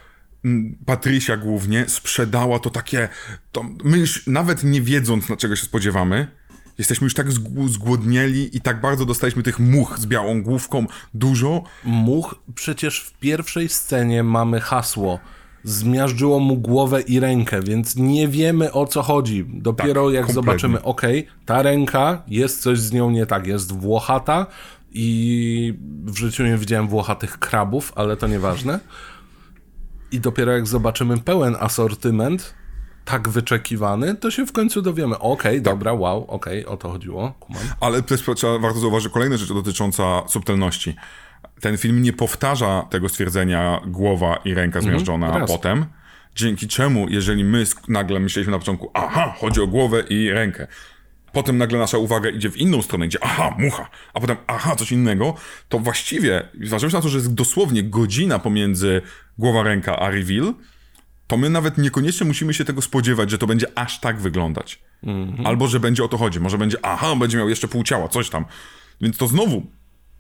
A: mm, Patrycja głównie sprzedała to takie, to my już nawet nie wiedząc na czego się spodziewamy, jesteśmy już tak zgł- zgłodnieli i tak bardzo dostaliśmy tych much z białą główką dużo.
B: Much, przecież w pierwszej scenie mamy hasło. Zmiażdżyło mu głowę i rękę, więc nie wiemy o co chodzi. Dopiero
A: Tak,
B: jak
A: kompletnie.
B: zobaczymy, okej, ta ręka, jest coś z nią nie tak, jest włochata i w życiu nie widziałem włochatych krabów, ale to nieważne. I dopiero jak zobaczymy pełen asortyment, tak wyczekiwany, to się w końcu dowiemy, okej,
A: Tak.
B: dobra, wow, okej, o to chodziło, kumam.
A: Ale też trzeba, warto zauważyć kolejna rzecz dotycząca subtelności. Ten film nie powtarza tego stwierdzenia głowa i ręka zmiażdżona
B: raz.
A: potem, dzięki czemu, jeżeli my nagle myśleliśmy na początku, aha, chodzi o głowę i rękę, potem nagle nasza uwaga idzie w inną stronę, gdzie aha, mucha, a potem aha, coś innego, to właściwie, zważywszy na to, że jest dosłownie godzina pomiędzy głowa, ręka a reveal, to my nawet niekoniecznie musimy się tego spodziewać, że to będzie aż tak wyglądać. Albo, że będzie o to chodzi. Może będzie, aha, będzie miał jeszcze pół ciała, coś tam. Więc to znowu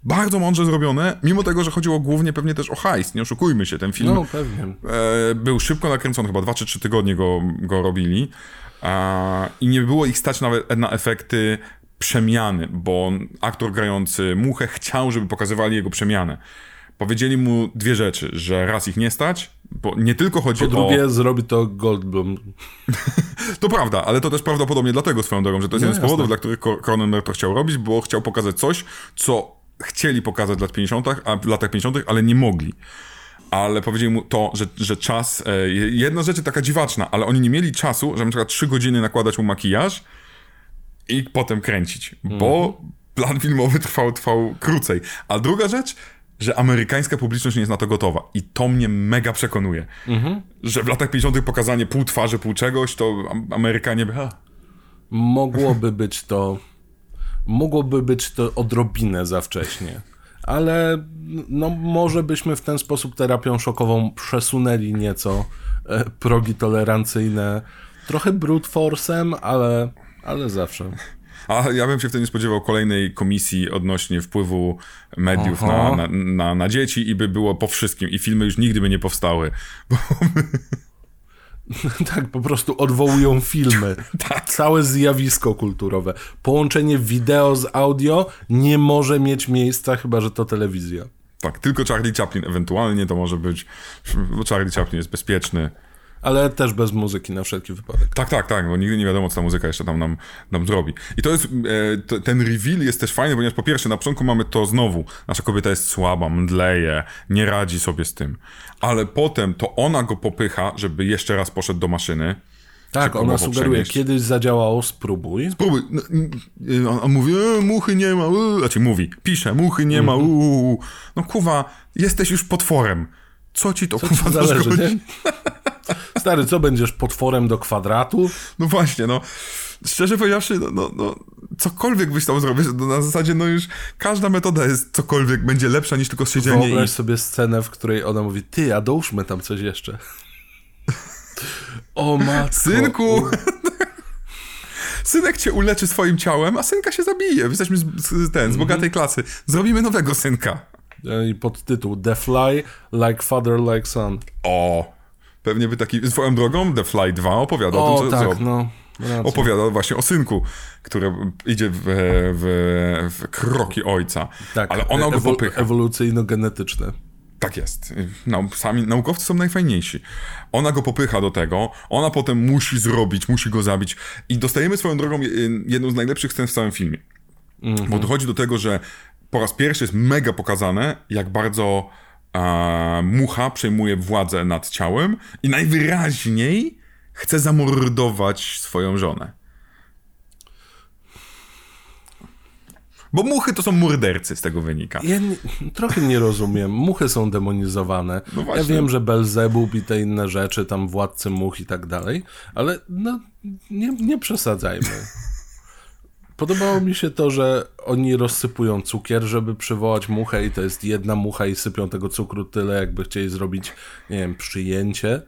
A: bardzo mądrze zrobione, mimo tego, że chodziło głównie pewnie też o hajs. Nie oszukujmy się, ten film
B: No,
A: e, był szybko nakręcony, chyba 2 czy 3 tygodnie go, go robili. A, I nie było ich stać nawet na efekty przemiany, bo aktor grający Muchę chciał, żeby pokazywali jego przemianę. Powiedzieli mu dwie rzeczy, że raz ich nie stać, bo nie tylko chodzi
B: Po
A: o...
B: drugie, zrobi to Goldblum.
A: To prawda, ale to też prawdopodobnie dlatego swoją drogą, że to jest
B: No
A: jeden z powodów, dla których Cronenberg to chciał robić, bo chciał pokazać coś, co chcieli pokazać w lat 50., a w latach 50., ale nie mogli. Ale powiedzieli mu to, że, że czas. E, jedna rzecz jest taka dziwaczna, ale oni nie mieli czasu, żeby na przykład 3 godziny nakładać mu makijaż i potem kręcić, bo plan filmowy trwał, trwał krócej. A druga rzecz, że amerykańska publiczność nie jest na to gotowa. I to mnie mega przekonuje. Że w latach 50. pokazanie pół twarzy, pół czegoś, to Am- Amerykanie by... "A,
B: Mogłoby być to. Mogłoby być to odrobinę za wcześnie. Ale no, może byśmy w ten sposób terapią szokową przesunęli nieco e, progi tolerancyjne. Trochę brute force'em, ale, ale zawsze.
A: A ja bym się wtedy nie spodziewał kolejnej komisji odnośnie wpływu mediów na, na, na, na dzieci i by było po wszystkim. I filmy już nigdy by nie powstały. Bo
B: tak, po prostu odwołują filmy. Całe zjawisko kulturowe. Połączenie wideo z audio nie może mieć miejsca, chyba że to telewizja.
A: tak, tylko Charlie Chaplin ewentualnie to może być, bo Charlie Chaplin jest bezpieczny.
B: Ale też bez muzyki na wszelki wypadek.
A: Tak, tak, tak, bo nigdy nie wiadomo, co ta muzyka jeszcze tam nam, nam zrobi. I to jest, e, ten reveal jest też fajny, ponieważ po pierwsze, na początku mamy to znowu, nasza kobieta jest słaba, mdleje, nie radzi sobie z tym. Ale potem to ona go popycha, żeby jeszcze raz poszedł do maszyny.
B: Tak, ona sugeruje,
A: przenieść.
B: kiedyś zadziałało, spróbuj.
A: Próbuj. No, y, on, mówi, e, muchy nie ma, e, znaczy mówi, pisze, muchy nie ma, uuu. No kuwa, jesteś już potworem. Co ci to
B: Co
A: kuwa
B: zależy? Stary, co będziesz potworem do kwadratu?
A: No właśnie, no. Szczerze powiedziawszy, no, no, no cokolwiek byś tam zrobił, no, na zasadzie, no już każda metoda jest cokolwiek, będzie lepsza niż tylko siedzenie
B: Wyobraź
A: i...
B: sobie scenę, w której ona mówi, ty, a dołóżmy tam coś jeszcze. O matko.
A: Synku! Synek cię uleczy swoim ciałem, a synka się zabije. Jesteśmy z, z, ten, z bogatej klasy. Zrobimy nowego synka.
B: I podtytuł The Fly Like Father Like Son.
A: O, pewnie by taki... Swoją drogą The Fly 2 opowiada o,
B: O,
A: tym, co,
B: tak,
A: co
B: no. racja.
A: opowiada właśnie o synku, który idzie w, w, w kroki ojca.
B: Tak,
A: Ale ona go
B: ewo-
A: popycha.
B: Ewolucyjno-genetyczne.
A: Tak jest. No, sami naukowcy są najfajniejsi. Ona go popycha do tego, ona potem musi zrobić, musi go zabić i dostajemy swoją drogą jedną z najlepszych scen w całym filmie. Bo dochodzi do tego, że po raz pierwszy jest mega pokazane, jak bardzo a, mucha przejmuje władzę nad ciałem i najwyraźniej chce zamordować swoją żonę. Bo muchy to są mordercy, z tego wynika.
B: Ja nie, trochę nie rozumiem. Muchy są demonizowane.
A: No
B: ja wiem, że Belzebub i te inne rzeczy, tam władcy much i tak dalej, ale no, nie, nie przesadzajmy. Podobało mi się to, że oni rozsypują cukier, żeby przywołać muchę i to jest jedna mucha i sypią tego cukru tyle, jakby chcieli zrobić, nie wiem, przyjęcie.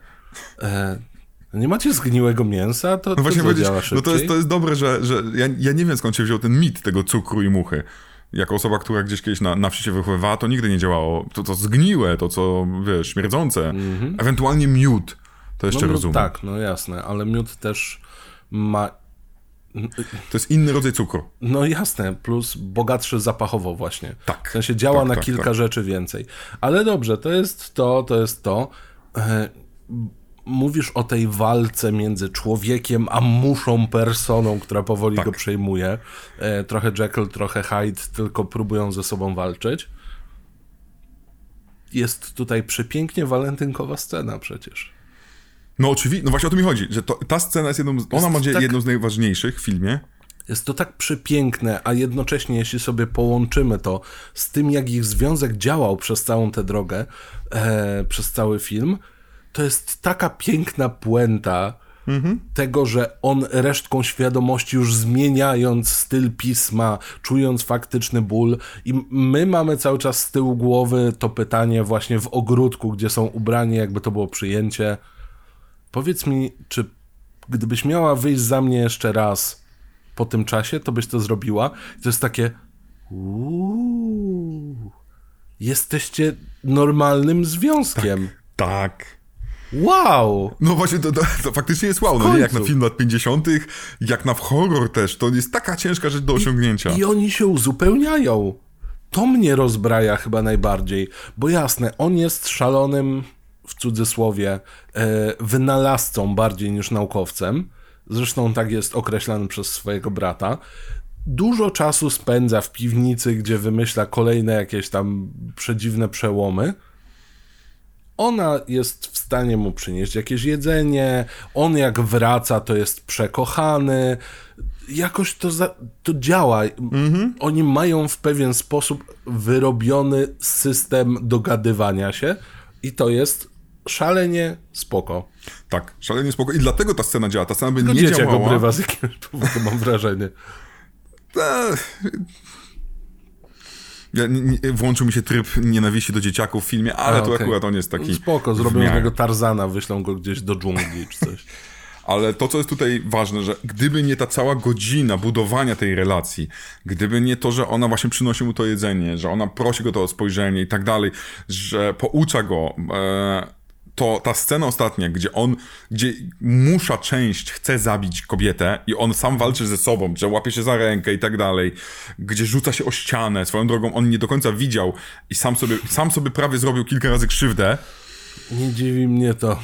B: E, nie macie zgniłego mięsa? To,
A: No
B: to
A: właśnie
B: działa
A: no
B: szybciej?
A: to jest, to jest dobre, że, że ja, ja nie wiem skąd się wziął ten mit tego cukru i muchy. Jako osoba, która gdzieś kiedyś na, na wsi się wychowywała, to nigdy nie działało. To, co zgniłe, to, co, wiesz, śmierdzące. Ewentualnie miód. To jeszcze
B: no,
A: rozumiem.
B: Tak, no jasne, ale miód też ma
A: To jest inny rodzaj cukru.
B: No jasne, plus bogatszy zapachowo właśnie.
A: Tak,
B: W sensie działa
A: tak,
B: na
A: tak,
B: kilka
A: tak.
B: rzeczy więcej. Ale dobrze, to jest to, to jest to. E, mówisz o tej walce między człowiekiem a muszą personą, która powoli
A: Tak.
B: go przejmuje. E, trochę Jekyll, trochę Hyde, tylko próbują ze sobą walczyć. Jest tutaj przepięknie walentynkowa scena przecież.
A: No oczywiście, no właśnie o to mi chodzi, że to, ta scena jest jedną, z, ona będzie
B: tak-
A: jedną z najważniejszych w filmie.
B: Jest to tak przepiękne, a jednocześnie, jeśli sobie połączymy to z tym, jak ich związek działał przez całą tę drogę, e, przez cały film, to jest taka piękna puenta tego, że on resztką świadomości już zmieniając styl pisma, czując faktyczny ból i my mamy cały czas z tyłu głowy to pytanie właśnie w ogródku, gdzie są ubrani, jakby to było przyjęcie. Powiedz mi, czy gdybyś miała wyjść za mnie jeszcze raz po tym czasie, to byś to zrobiła? I to jest takie. Uuu, jesteście normalnym związkiem.
A: Tak.
B: Wow!
A: No właśnie, to, to, to faktycznie jest wow, no nie? Jak na film lat 50., jak na horror też, to jest taka ciężka rzecz do osiągnięcia.
B: I oni się uzupełniają. To mnie rozbraja chyba najbardziej, bo jasne, on jest szalonym, w cudzysłowie, e, wynalazcą bardziej niż naukowcem. Zresztą tak jest określany przez swojego brata. Dużo czasu spędza w piwnicy, gdzie wymyśla kolejne jakieś tam przedziwne przełomy. Ona jest w stanie mu przynieść jakieś jedzenie. On jak wraca, to jest przekochany. Jakoś to, za, to działa. Oni mają w pewien sposób wyrobiony system dogadywania się i to jest szalenie spoko.
A: Tak, szalenie spoko. I dlatego ta scena działa. Ta scena by
B: Tylko
A: nie
B: dzieciak
A: działała.
B: obrywa z jakiegoś powodu, mam wrażenie.
A: Eee. Ja, nie, nie, włączył mi się tryb nienawiści do dzieciaków w filmie, ale
B: A,
A: tu akurat on jest taki.
B: Spoko, zrobią z niego Tarzana, wyślą go gdzieś do dżungli czy coś.
A: Ale to, co jest tutaj ważne, że gdyby nie ta cała godzina budowania tej relacji, gdyby nie to, że ona właśnie przynosi mu to jedzenie, że ona prosi go to o spojrzenie i tak dalej, że poucza go, e, to ta scena ostatnia, gdzie on, gdzie musza część chce zabić kobietę i on sam walczy ze sobą, że łapie się za rękę i tak dalej, gdzie rzuca się o ścianę, swoją drogą on nie do końca widział i sam sobie, sam sobie prawie zrobił kilka razy krzywdę,
B: Nie dziwi mnie to.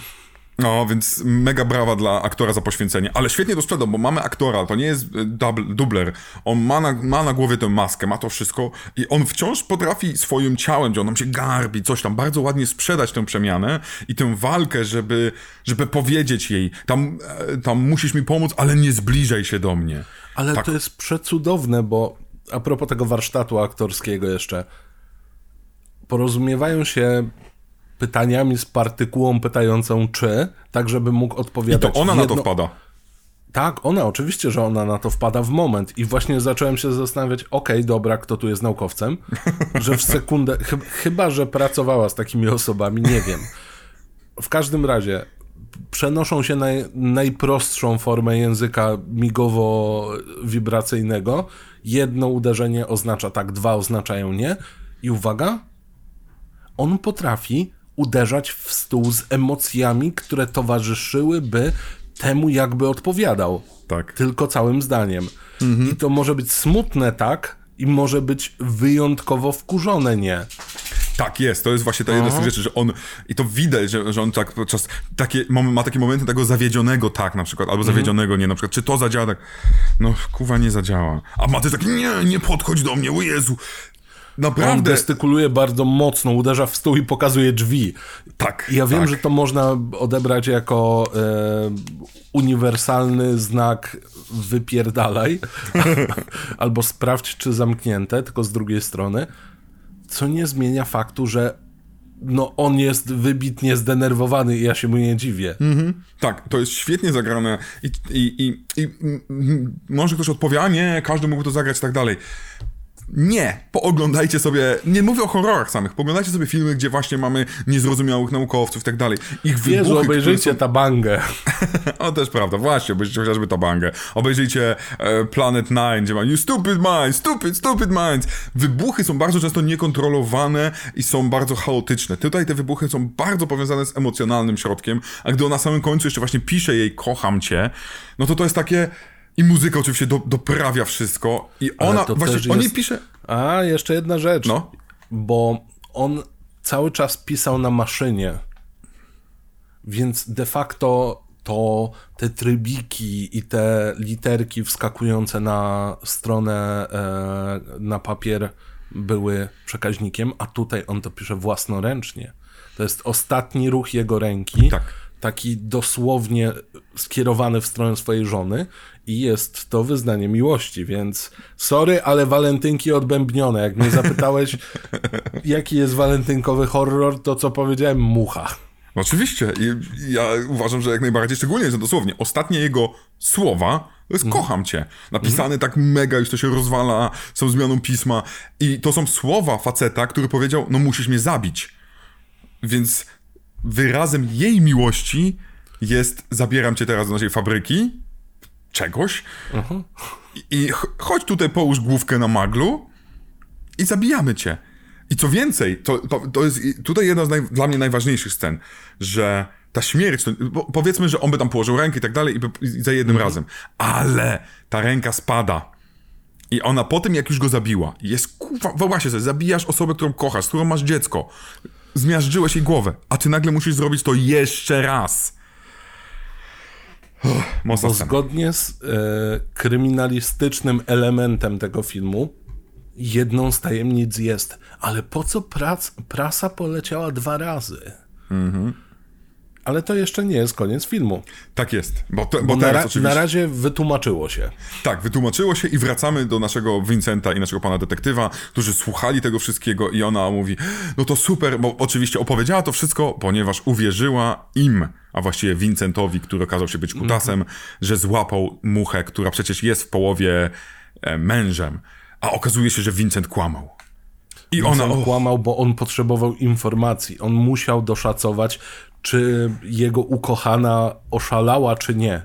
A: No, więc mega brawa dla aktora za poświęcenie. Ale świetnie to sprzedał, bo mamy aktora, to nie jest e, dubl, dubler. On ma na, ma na głowie tę maskę, ma to wszystko i on wciąż potrafi swoim ciałem, gdzie on nam się garbi, coś tam, bardzo ładnie sprzedać tę przemianę i tę walkę, żeby, żeby powiedzieć jej, tam, e, tam musisz mi pomóc, ale nie zbliżaj się do mnie.
B: Ale
A: Tak.
B: to jest przecudowne, bo a propos tego warsztatu aktorskiego jeszcze, porozumiewają się pytaniami z partykułą pytającą czy, tak żeby mógł
A: I
B: odpowiadać
A: to ona
B: w
A: na to
B: jedno-
A: wpada.
B: Tak, ona, oczywiście, że ona na to wpada w moment. I właśnie zacząłem się zastanawiać, okej, dobra, kto tu jest naukowcem? Że w sekundę, chy- chyba, że pracowała z takimi osobami, nie wiem. W każdym razie przenoszą się na najprostszą formę języka migowo-wibracyjnego. Jedno uderzenie oznacza tak, dwa oznaczają nie. I uwaga, on potrafi uderzać w stół z emocjami, które towarzyszyłyby temu, jakby odpowiadał.
A: Tak.
B: Tylko całym zdaniem. I to może być smutne, tak, i może być wyjątkowo wkurzone, nie.
A: Tak jest, to jest właśnie ta jedna z tych rzeczy, że on, i to widać, że, że on tak podczas, takie, ma, takie momenty tego zawiedzionego tak na przykład, albo zawiedzionego nie, na przykład, czy to zadziała tak, no kuwa nie zadziała, a ma ty tak, nie, nie podchodź do mnie, o Jezu,
B: On
A: naprawdę,
B: gestykuluje bardzo mocno, uderza w stół i pokazuje drzwi.
A: tak,
B: Ja wiem,
A: tak.
B: że to można odebrać jako e, uniwersalny znak wypierdalaj, albo sprawdź, czy zamknięte, tylko z drugiej strony, co nie zmienia faktu, że no, on jest wybitnie zdenerwowany i ja się mu nie dziwię.
A: Tak, to jest świetnie zagrane i, i, i, i może ktoś odpowie, a nie, każdy mógł to zagrać i tak dalej. Nie, pooglądajcie sobie, nie mówię o horrorach samych, pooglądajcie sobie filmy, gdzie właśnie mamy niezrozumiałych naukowców i tak dalej. Ich wybuchy,
B: Jezu, obejrzyjcie
A: są...
B: ta bangę.
A: O, też prawda, właśnie, obejrzyjcie chociażby tą bangę. Obejrzyjcie e, Planet Nine, gdzie ma You stupid minds, stupid, stupid minds. Wybuchy są bardzo często niekontrolowane i są bardzo chaotyczne. Tutaj te wybuchy są bardzo powiązane z emocjonalnym środkiem, a gdy on na samym końcu jeszcze właśnie pisze jej kocham cię, no to to jest takie... I muzyka oczywiście do, doprawia wszystko. I ona,
B: to
A: właśnie,
B: też
A: on jej
B: jest-
A: pisze...
B: A, jeszcze jedna rzecz.
A: No.
B: Bo on cały czas pisał na maszynie. Więc de facto to te trybiki i te literki wskakujące na stronę, e, na papier były przekaźnikiem, a tutaj on to pisze własnoręcznie. To jest ostatni ruch jego ręki.
A: Tak.
B: Taki dosłownie skierowany w stronę swojej żony i jest to wyznanie miłości, więc sorry, ale walentynki odbębnione. Jak mnie zapytałeś, jaki jest walentynkowy horror, to co powiedziałem, mucha.
A: Oczywiście. Ja uważam, że jak najbardziej, szczególnie, że dosłownie ostatnie jego słowa to jest kocham cię. Napisane tak mega, już to się rozwala, są zmianą pisma. I to są słowa faceta, który powiedział, no musisz mnie zabić. Więc wyrazem jej miłości jest zabieram cię teraz do naszej fabryki czegoś i, i ch- chodź tutaj połóż główkę na maglu i zabijamy cię. I co więcej, to, to, to jest i tutaj jedna z naj, dla mnie najważniejszych scen, że ta śmierć, to, powiedzmy, że on by tam położył rękę i tak dalej i, i za jednym razem, ale ta ręka spada. I ona po tym, jak już go zabiła, jest kurwa, wyobraźcie sobie, zabijasz osobę, którą kochasz, z którą masz dziecko, zmiażdżyłeś jej głowę, a ty nagle musisz zrobić to jeszcze raz.
B: Bo
A: scena.
B: zgodnie z e, kryminalistycznym elementem tego filmu, jedną z tajemnic jest, ale po co prac, prasa poleciała dwa razy?
A: Mhm.
B: Ale to jeszcze nie jest koniec filmu.
A: Tak jest, bo, to, bo,
B: Bo na,
A: teraz
B: ra-
A: oczywiście...
B: na razie wytłumaczyło się.
A: Tak, wytłumaczyło się i wracamy do naszego Vincenta i naszego pana detektywa, którzy słuchali tego wszystkiego i ona mówi, no to super, bo oczywiście opowiedziała to wszystko, ponieważ uwierzyła im, a właściwie Vincentowi, który okazał się być kutasem, że złapał muchę, która przecież jest w połowie e, mężem, a okazuje się, że Vincent kłamał. I ona,
B: on kłamał, bo on potrzebował informacji. On musiał doszacować, czy jego ukochana oszalała, czy nie.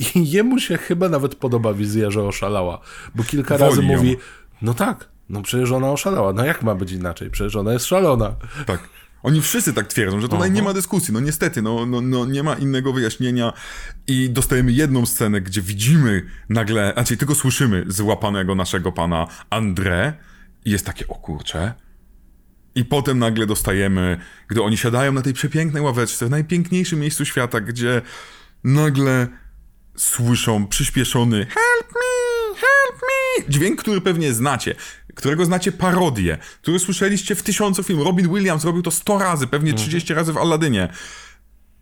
B: I jemu się chyba nawet podoba wizja, że oszalała. Bo kilka
A: Woli
B: razy
A: ją.
B: mówi, no tak, no przecież ona oszalała. No jak ma być inaczej? Przecież ona jest szalona.
A: Tak. Oni wszyscy tak twierdzą, że tutaj nie ma dyskusji. No niestety, no, no, no nie ma innego wyjaśnienia i dostajemy jedną scenę, gdzie widzimy nagle, znaczy tylko słyszymy złapanego naszego pana André i jest takie, o kurcze. I potem nagle dostajemy, gdy oni siadają na tej przepięknej ławeczce w najpiękniejszym miejscu świata, gdzie nagle słyszą przyspieszony help me, help me, dźwięk, który pewnie znacie, którego znacie parodię, który słyszeliście w tysiącu filmów. Robin Williams robił to 100 razy, pewnie 30 razy w Aladynie.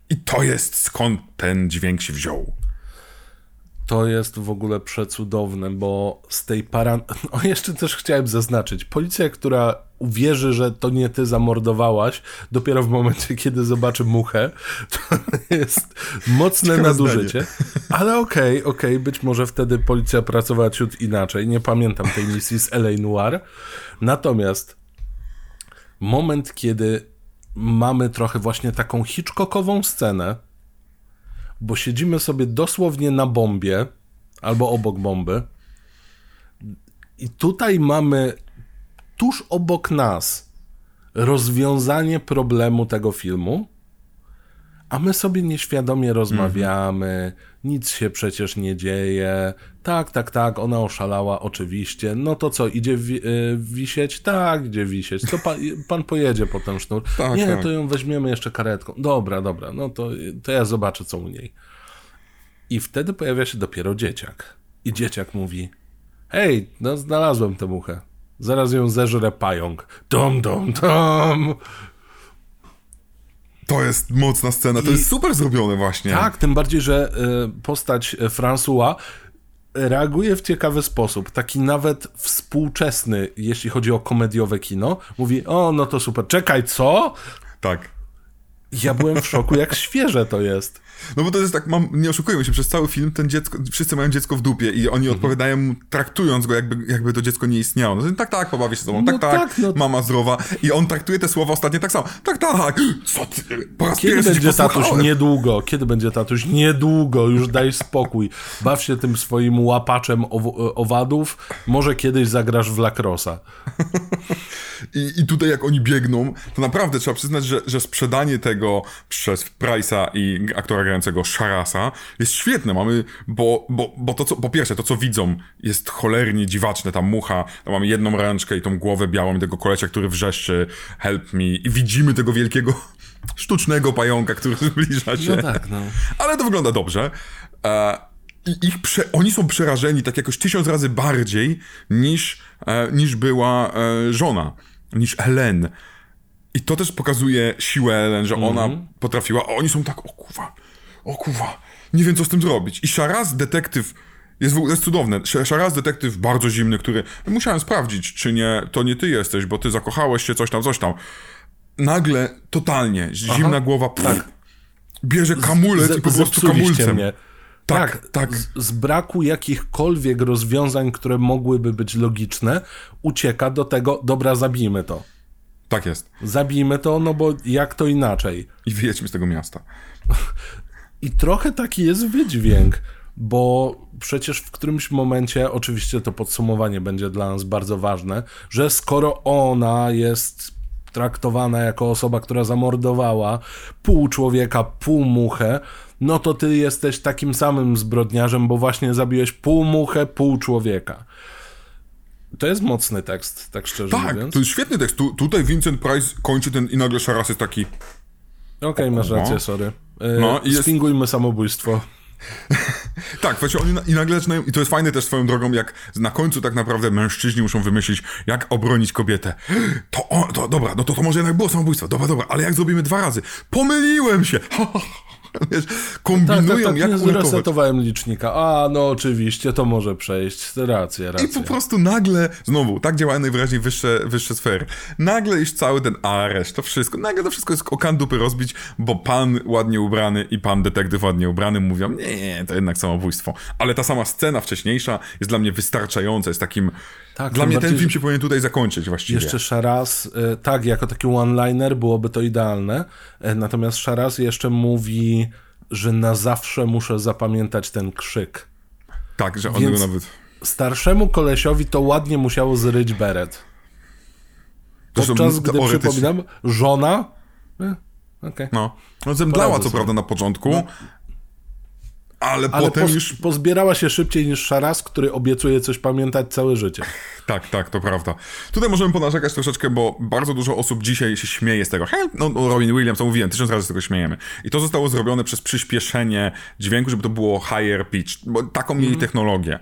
A: I to jest skąd ten dźwięk się wziął.
B: To jest w ogóle przecudowne, bo z tej paran... O, jeszcze też chciałem zaznaczyć. Policja, która uwierzy, że to nie ty zamordowałaś, dopiero w momencie, kiedy zobaczy muchę, to jest mocne
A: Ciekawe
B: nadużycie. Ale okej, okej, być może wtedy policja pracowała ciut inaczej. Nie pamiętam tej misji z L.A. Noir. Natomiast moment, kiedy mamy trochę właśnie taką Hitchcockową scenę, bo siedzimy sobie dosłownie na bombie albo obok bomby. I tutaj mamy tuż obok nas rozwiązanie problemu tego filmu, a my sobie nieświadomie rozmawiamy, nic się przecież nie dzieje. Tak, tak, tak, ona oszalała, oczywiście. No to co, idzie wi- y, wisieć? Tak, idzie wisieć. To pan, pan pojedzie po ten sznur.
A: Tak,
B: nie,
A: tak.
B: to ją weźmiemy jeszcze karetką. Dobra, dobra, no to, to ja zobaczę, co u niej. I wtedy pojawia się dopiero dzieciak. I dzieciak mówi: Hej, no znalazłem tę muchę. Zaraz ją zeżre pająk. Dom, dom, dom.
A: To jest mocna scena, to
B: I-
A: jest super zrobione właśnie.
B: Tak, tym bardziej, że y, postać y, François reaguje w ciekawy sposób, taki nawet współczesny, jeśli chodzi o komediowe kino. Mówi, o, no to super, czekaj, co?
A: Tak.
B: Ja byłem w szoku, jak świeże to jest.
A: No bo to jest tak, mam, nie oszukujmy się, przez cały film ten dziecko, wszyscy mają dziecko w dupie i oni
B: Mhm.
A: odpowiadają mu, traktując go jakby, jakby to dziecko nie istniało. No, tak, tak, pobawi się z tobą,
B: No
A: tak, tak,
B: tak, no.
A: mama zdrowa. I on traktuje te słowa ostatnio tak samo. Tak, tak, co ty, po raz
B: Kiedy będzie tatuś? Niedługo. Kiedy będzie tatuś? Niedługo. Już daj spokój. Baw się tym swoim łapaczem ow- owadów. Może kiedyś zagrasz w lacrosa.
A: I, I tutaj jak oni biegną, to naprawdę trzeba przyznać, że, że sprzedanie tego przez Price'a i aktora grającego Sharasa jest świetne. Mamy, bo, bo, bo to co, po pierwsze, to co widzą jest cholernie dziwaczne, ta mucha, tam mamy jedną ręczkę i tą głowę białą i tego kolesia, który wrzeszczy help me i widzimy tego wielkiego sztucznego pająka, który zbliża się.
B: No tak, no.
A: Ale to wygląda dobrze. E, I ich prze, oni są przerażeni tak jakoś tysiąc razy bardziej niż, e, niż była e, żona, niż Helen. I to też pokazuje siłę Helen, że ona potrafiła, a oni są tak, o kurwa, o kurwa, nie wiem co z tym zrobić. I Sharaz, detektyw, jest, w ogóle- jest cudowne. Sharaz, detektyw bardzo zimny, który, musiałem sprawdzić, czy nie, to nie ty jesteś, bo ty zakochałeś się, coś tam, coś tam. Nagle, totalnie, zimna głowa, pff, bierze kamulec i po prostu kamulcem.
B: mnie.
A: Tak, tak.
B: Z, z braku jakichkolwiek rozwiązań, które mogłyby być logiczne, ucieka do tego, dobra, zabijmy to.
A: Tak jest.
B: Zabijmy to, no bo jak to inaczej?
A: I wyjedźmy z tego miasta.
B: I trochę taki jest wydźwięk, bo przecież w którymś momencie, oczywiście to podsumowanie będzie dla nas bardzo ważne, że skoro ona jest traktowana jako osoba, która zamordowała pół człowieka, pół muchę, no to ty jesteś takim samym zbrodniarzem, bo właśnie zabiłeś pół muchę, pół człowieka. To jest mocny tekst, tak szczerze
A: Tak,
B: mówiąc.
A: to jest świetny tekst. Tu, tutaj Vincent Price kończy ten i nagle Szaras jest taki...
B: Okej, masz rację,
A: No.
B: sorry.
A: No, i
B: no,
A: jest-
B: Spingujmy samobójstwo.
A: Tak, właśnie oni na, i nagle zaczynają, i to jest fajne też swoją drogą, jak na końcu tak naprawdę mężczyźni muszą wymyślić, jak obronić kobietę. To, o, to dobra, no to, to może jednak było samobójstwo. Dobra, dobra, ale jak zrobimy dwa razy? Pomyliłem się! Wiesz,
B: Tak, tak,
A: kombinują,
B: tak,
A: jak
B: nie
A: uratować.
B: licznika. A, no oczywiście, to może przejść. Rację,
A: I
B: rację.
A: po prostu nagle, znowu, tak działają najwyraźniej wyższe, wyższe sfery. Nagle już cały ten areszt, to wszystko, nagle to wszystko jest o kan dupy rozbić, bo pan ładnie ubrany i pan detektyw ładnie ubrany mówią, nie, nie, to jednak samobójstwo. Ale ta sama scena wcześniejsza jest dla mnie wystarczająca, jest takim...
B: Tak,
A: dla mnie ten film się powinien tutaj zakończyć właściwie.
B: Jeszcze Szaraz, y, tak, jako taki one-liner byłoby to idealne. Y, Natomiast Szaraz jeszcze mówi, że na zawsze muszę zapamiętać ten krzyk.
A: Tak, że on
B: Więc-
A: go nawet...
B: Starszemu kolesiowi to ładnie musiało zryć beret. Podczas gdy,
A: teoretycznie-
B: przypominam, żona... E, Okej.
A: No, no zemdlała co prawda na początku, ale,
B: Ale
A: potem już...
B: pozbierała się szybciej niż Szaraz, który obiecuje coś pamiętać całe życie.
A: Tak, tak, to prawda. Tutaj możemy ponarzekać troszeczkę, bo bardzo dużo osób dzisiaj się śmieje z tego. Hej, no, no Robin Williams, to mówiłem, tysiąc razy z tego śmiejemy. I to zostało zrobione przez przyspieszenie dźwięku, żeby to było higher pitch, bo taką
B: Mhm.
A: mieli technologię.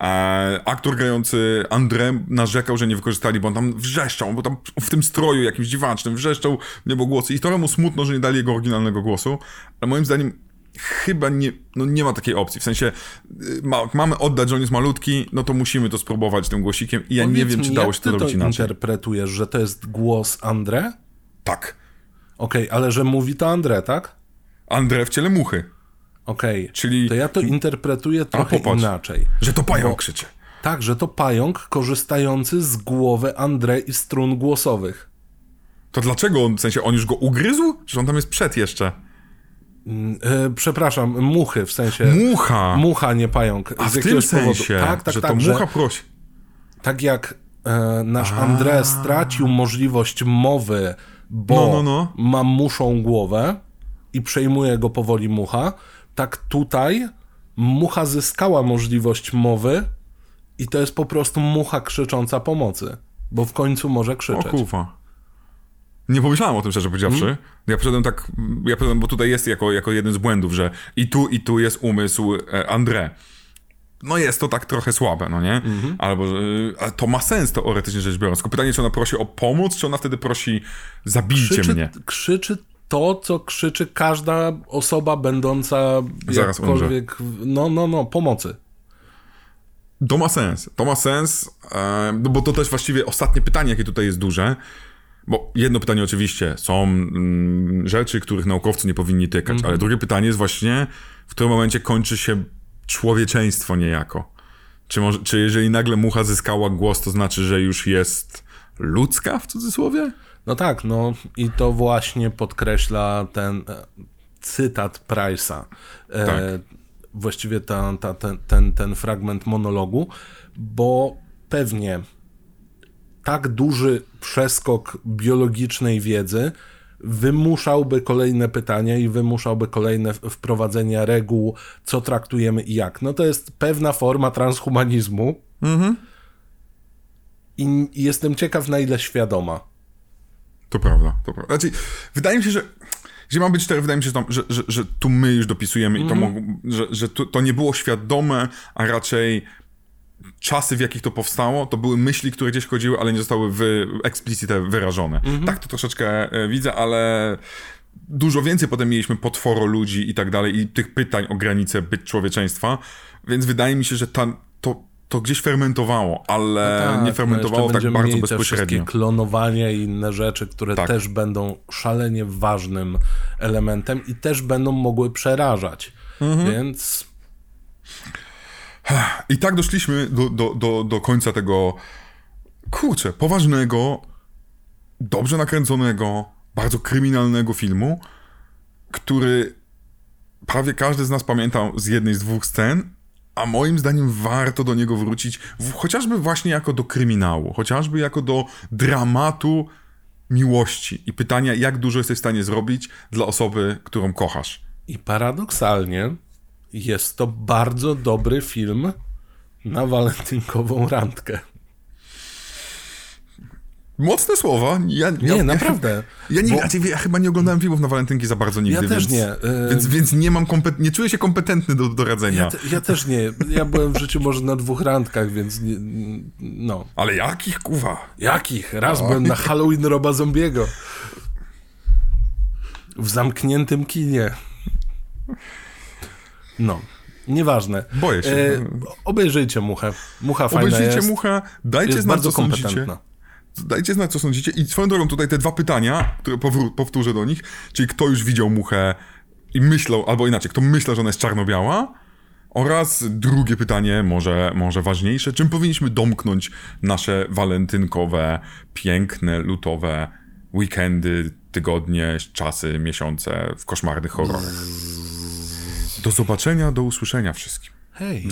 A: E, aktor grający André narzekał, że nie wykorzystali, bo on tam wrzeszczał, bo tam w tym stroju jakimś dziwacznym wrzeszczał niebo głosy i trochę mu smutno, że nie dali jego oryginalnego głosu, ale moim zdaniem chyba nie, no nie ma takiej opcji. W sensie y, ma, mamy oddać, że on jest malutki, no to musimy to spróbować tym głosikiem i ja nie
B: Powiedz
A: wiem,
B: mi,
A: czy dało się to
B: ty
A: robić inaczej.
B: interpretujesz, że to jest głos André?
A: Tak.
B: Okej, ale że mówi to André, tak?
A: André w ciele muchy.
B: Okej,
A: Czyli-
B: to ja to interpretuję trochę
A: popatrz.
B: inaczej.
A: Że to pająk krzyczy.
B: Tak, że to pająk korzystający z głowy André i strun głosowych.
A: To dlaczego on, w sensie on już go ugryzł? Że on tam jest przed jeszcze.
B: E, przepraszam, muchy, w sensie...
A: Mucha!
B: Mucha, nie pająk.
A: A
B: z
A: w tym
B: powodu.
A: sensie,
B: Tak, tak,
A: że
B: tak,
A: to
B: że
A: mucha prosi.
B: tak jak e, nasz André stracił możliwość mowy, bo
A: No, no, no.
B: ma muszą głowę i przejmuje go powoli mucha, tak tutaj mucha zyskała możliwość mowy i to jest po prostu mucha krzycząca pomocy, bo w końcu może
A: O
B: krzyczeć.
A: kurwa. Nie pomyślałem o tym, szczerze powiedziawszy.
B: Mhm.
A: Ja przyszedłem tak, ja bo tutaj jest jako, jako jeden z błędów, że i tu, i tu jest umysł e, André. No jest to tak trochę słabe, no nie?
B: Mhm.
A: Albo, że, ale to ma sens teoretycznie rzecz biorąc. Tylko pytanie, czy ona prosi o pomoc, czy ona wtedy prosi zabijcie
B: krzyczy,
A: mnie.
B: krzyczy to, co krzyczy każda osoba będąca
A: Zaraz
B: jakkolwiek... No, no, no, pomocy.
A: To ma sens. To ma sens, e, no bo to też właściwie ostatnie pytanie, jakie tutaj jest duże. Bo jedno pytanie oczywiście, są mm, rzeczy, których naukowcy nie powinni tykać, ale drugie pytanie jest właśnie, w którym momencie kończy się człowieczeństwo niejako. Czy, może, czy jeżeli nagle mucha zyskała głos, to znaczy, że już jest ludzka w cudzysłowie?
B: No tak, no i to właśnie podkreśla ten e, cytat Price'a. E,
A: Tak.
B: Właściwie ta, ta, ten, ten, ten fragment monologu, bo pewnie tak duży przeskok biologicznej wiedzy wymuszałby kolejne pytania i wymuszałby kolejne wprowadzenia reguł, co traktujemy i jak. No to jest pewna forma transhumanizmu. I i jestem ciekaw, na ile świadoma.
A: To prawda, to prawda. Znaczy, wydaje mi się, że jeżeli mam być cztery, wydaje mi się, że, tam, że, że, że tu my już dopisujemy i to,
B: Mhm.
A: że, że to, to nie było świadome, a raczej czasy, w jakich to powstało, to były myśli, które gdzieś chodziły, ale nie zostały wy, explicite wyrażone.
B: Mhm.
A: Tak to troszeczkę e, widzę, ale dużo więcej potem mieliśmy potworo ludzi i tak dalej i tych pytań o granice byt człowieczeństwa, więc wydaje mi się, że ta, to, to gdzieś fermentowało, ale
B: Tak,
A: nie fermentowało
B: no
A: tak bardzo
B: te
A: bezpośrednio.
B: wszystkie klonowania i inne rzeczy, które
A: Tak.
B: też będą szalenie ważnym elementem i też będą mogły przerażać.
A: Mhm.
B: Więc
A: I tak doszliśmy do, do, do, do końca tego, kurczę, poważnego, dobrze nakręconego, bardzo kryminalnego filmu, który prawie każdy z nas pamiętał z jednej z dwóch scen, a moim zdaniem warto do niego wrócić, w, chociażby właśnie jako do kryminału, chociażby jako do dramatu miłości i pytania, jak dużo jesteś w stanie zrobić dla osoby, którą kochasz.
B: i paradoksalnie jest to bardzo dobry film na walentynkową randkę.
A: Mocne słowa. Ja,
B: Nie,
A: ja,
B: naprawdę.
A: Ja, nie,
B: Bo-
A: ja chyba nie oglądałem filmów na walentynki za bardzo nigdy,
B: Ja też
A: więc,
B: nie, y-
A: Więc, więc nie mam kompet- nie czuję się kompetentny do, do radzenia.
B: Ja, te, ja też nie. Ja byłem w życiu może na dwóch randkach, więc nie, no.
A: Ale jakich, kuwa?
B: Jakich? Raz byłem na Halloween Roba Zombiego. W zamkniętym kinie. No, nieważne.
A: Boję się.
B: E, obejrzyjcie Muchę. Mucha fajna
A: Obejrzyjcie
B: jest.
A: muchę, dajcie
B: jest
A: znać, co sądzicie. Dajcie znać, co sądzicie. I swoją drogą tutaj te dwa pytania, które powtórzę do nich, czyli kto już widział muchę i myślał, albo inaczej, kto myślał, że ona jest czarno-biała, oraz drugie pytanie, może, może ważniejsze, czym powinniśmy domknąć nasze walentynkowe, piękne, lutowe weekendy, tygodnie, czasy, miesiące w koszmarnych horrorach. Do zobaczenia, do usłyszenia wszystkim.
B: Hej.